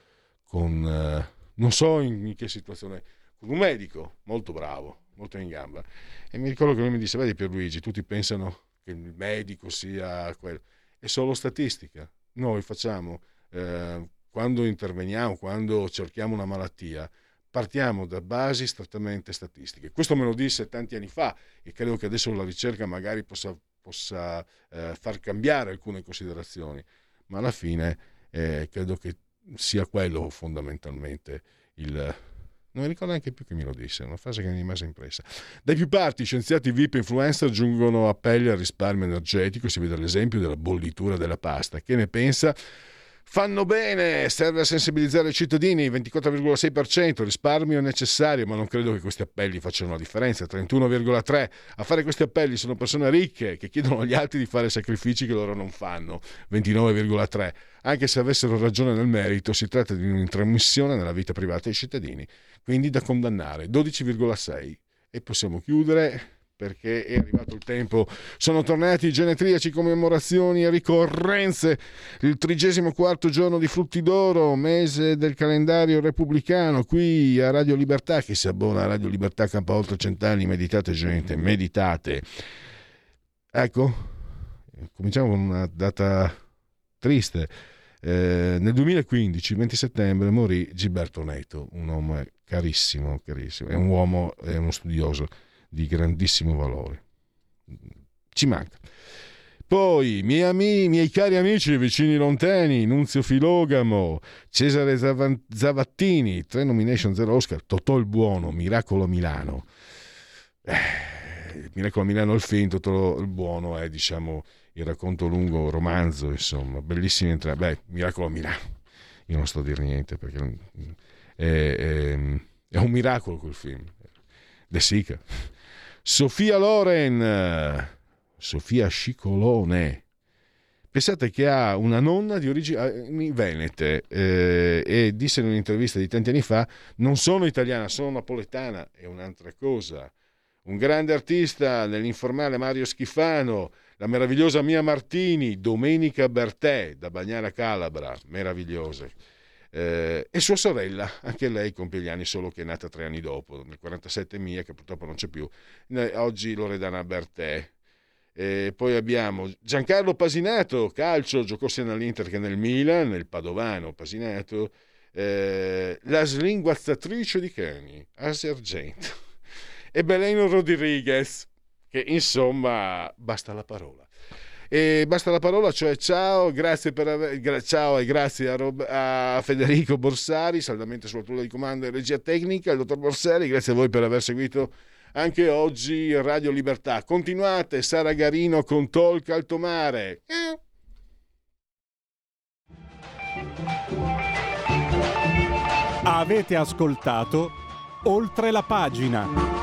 con, eh, non so in, in che situazione, con un medico molto bravo, molto in gamba, e mi ricordo che lui mi disse, vedi Pierluigi, tutti pensano che il medico sia quello, è solo statistica, noi facciamo, eh, quando interveniamo, quando cerchiamo una malattia, partiamo da basi strettamente statistiche. Questo me lo disse tanti anni fa e credo che adesso la ricerca magari possa, possa eh, far cambiare alcune considerazioni, ma alla fine eh, credo che sia quello fondamentalmente il, non mi ricordo neanche più che mi lo disse, una frase che mi è rimasta impressa. Dai più parti, scienziati VIP e influencer aggiungono appelli al risparmio energetico, si vede l'esempio della bollitura della pasta. Che ne pensa? Fanno bene, serve a sensibilizzare i cittadini, 24,6%, risparmio necessario, ma non credo che questi appelli facciano la differenza, 31,3%. A fare questi appelli sono persone ricche che chiedono agli altri di fare sacrifici che loro non fanno, 29,3%. Anche se avessero ragione nel merito, si tratta di un'intromissione nella vita privata dei cittadini, quindi da condannare, 12,6%. E possiamo chiudere perché è arrivato il tempo. Sono tornati genetriaci, commemorazioni e ricorrenze. Il 34 giorno di Frutti d'Oro, mese del calendario repubblicano, qui a Radio Libertà, che si abbona a Radio Libertà campa oltre cent'anni. Meditate, gente, meditate. Ecco, cominciamo con una data triste. Eh, nel 2015, 20 settembre, morì Gilberto Neto, un uomo carissimo, carissimo, è un uomo, è uno studioso di grandissimo valore. Ci manca. Poi, miei, amici, miei cari amici, vicini lontani, Nunzio Filogamo, Cesare Zavattini, tre nomination, zero Oscar, Totò il Buono, Miracolo Milano. Eh, Miracolo Milano il film, Totò il Buono è, diciamo, il racconto lungo, romanzo, insomma, bellissimi entrambi. Beh, Miracolo Milano, io non sto a dire niente perché è, è, è un miracolo quel film. De Sica. Sofia Loren, Sofia Scicolone. Pensate che ha una nonna di origini venete eh, e disse in un'intervista di tanti anni fa, non sono italiana, sono napoletana, è un'altra cosa. Un grande artista nell'informale Mario Schifano, la meravigliosa Mia Martini, Domenica Bertè da Bagnara Calabra, meravigliose eh, e sua sorella, anche lei compie gli anni solo che è nata tre anni dopo, nel 47 Mia che purtroppo non c'è più, oggi Loredana Bertè. E poi abbiamo Giancarlo Pasinato, calcio, giocò sia nell'Inter che nel Milan, nel Padovano Pasinato, eh, la slinguazzatrice di cani, Asia Argento, e Belen Rodriguez, che insomma basta la parola. E basta la parola, cioè ciao, grazie per aver, gra, ciao e grazie a, Rob, a, Federico Borsari, saldamente sulla tua di comando e regia tecnica, il dottor Borsari, grazie a voi per aver seguito anche oggi Radio Libertà. Continuate, Sara Garino con Talk Altomare. Eh. Avete ascoltato oltre la pagina.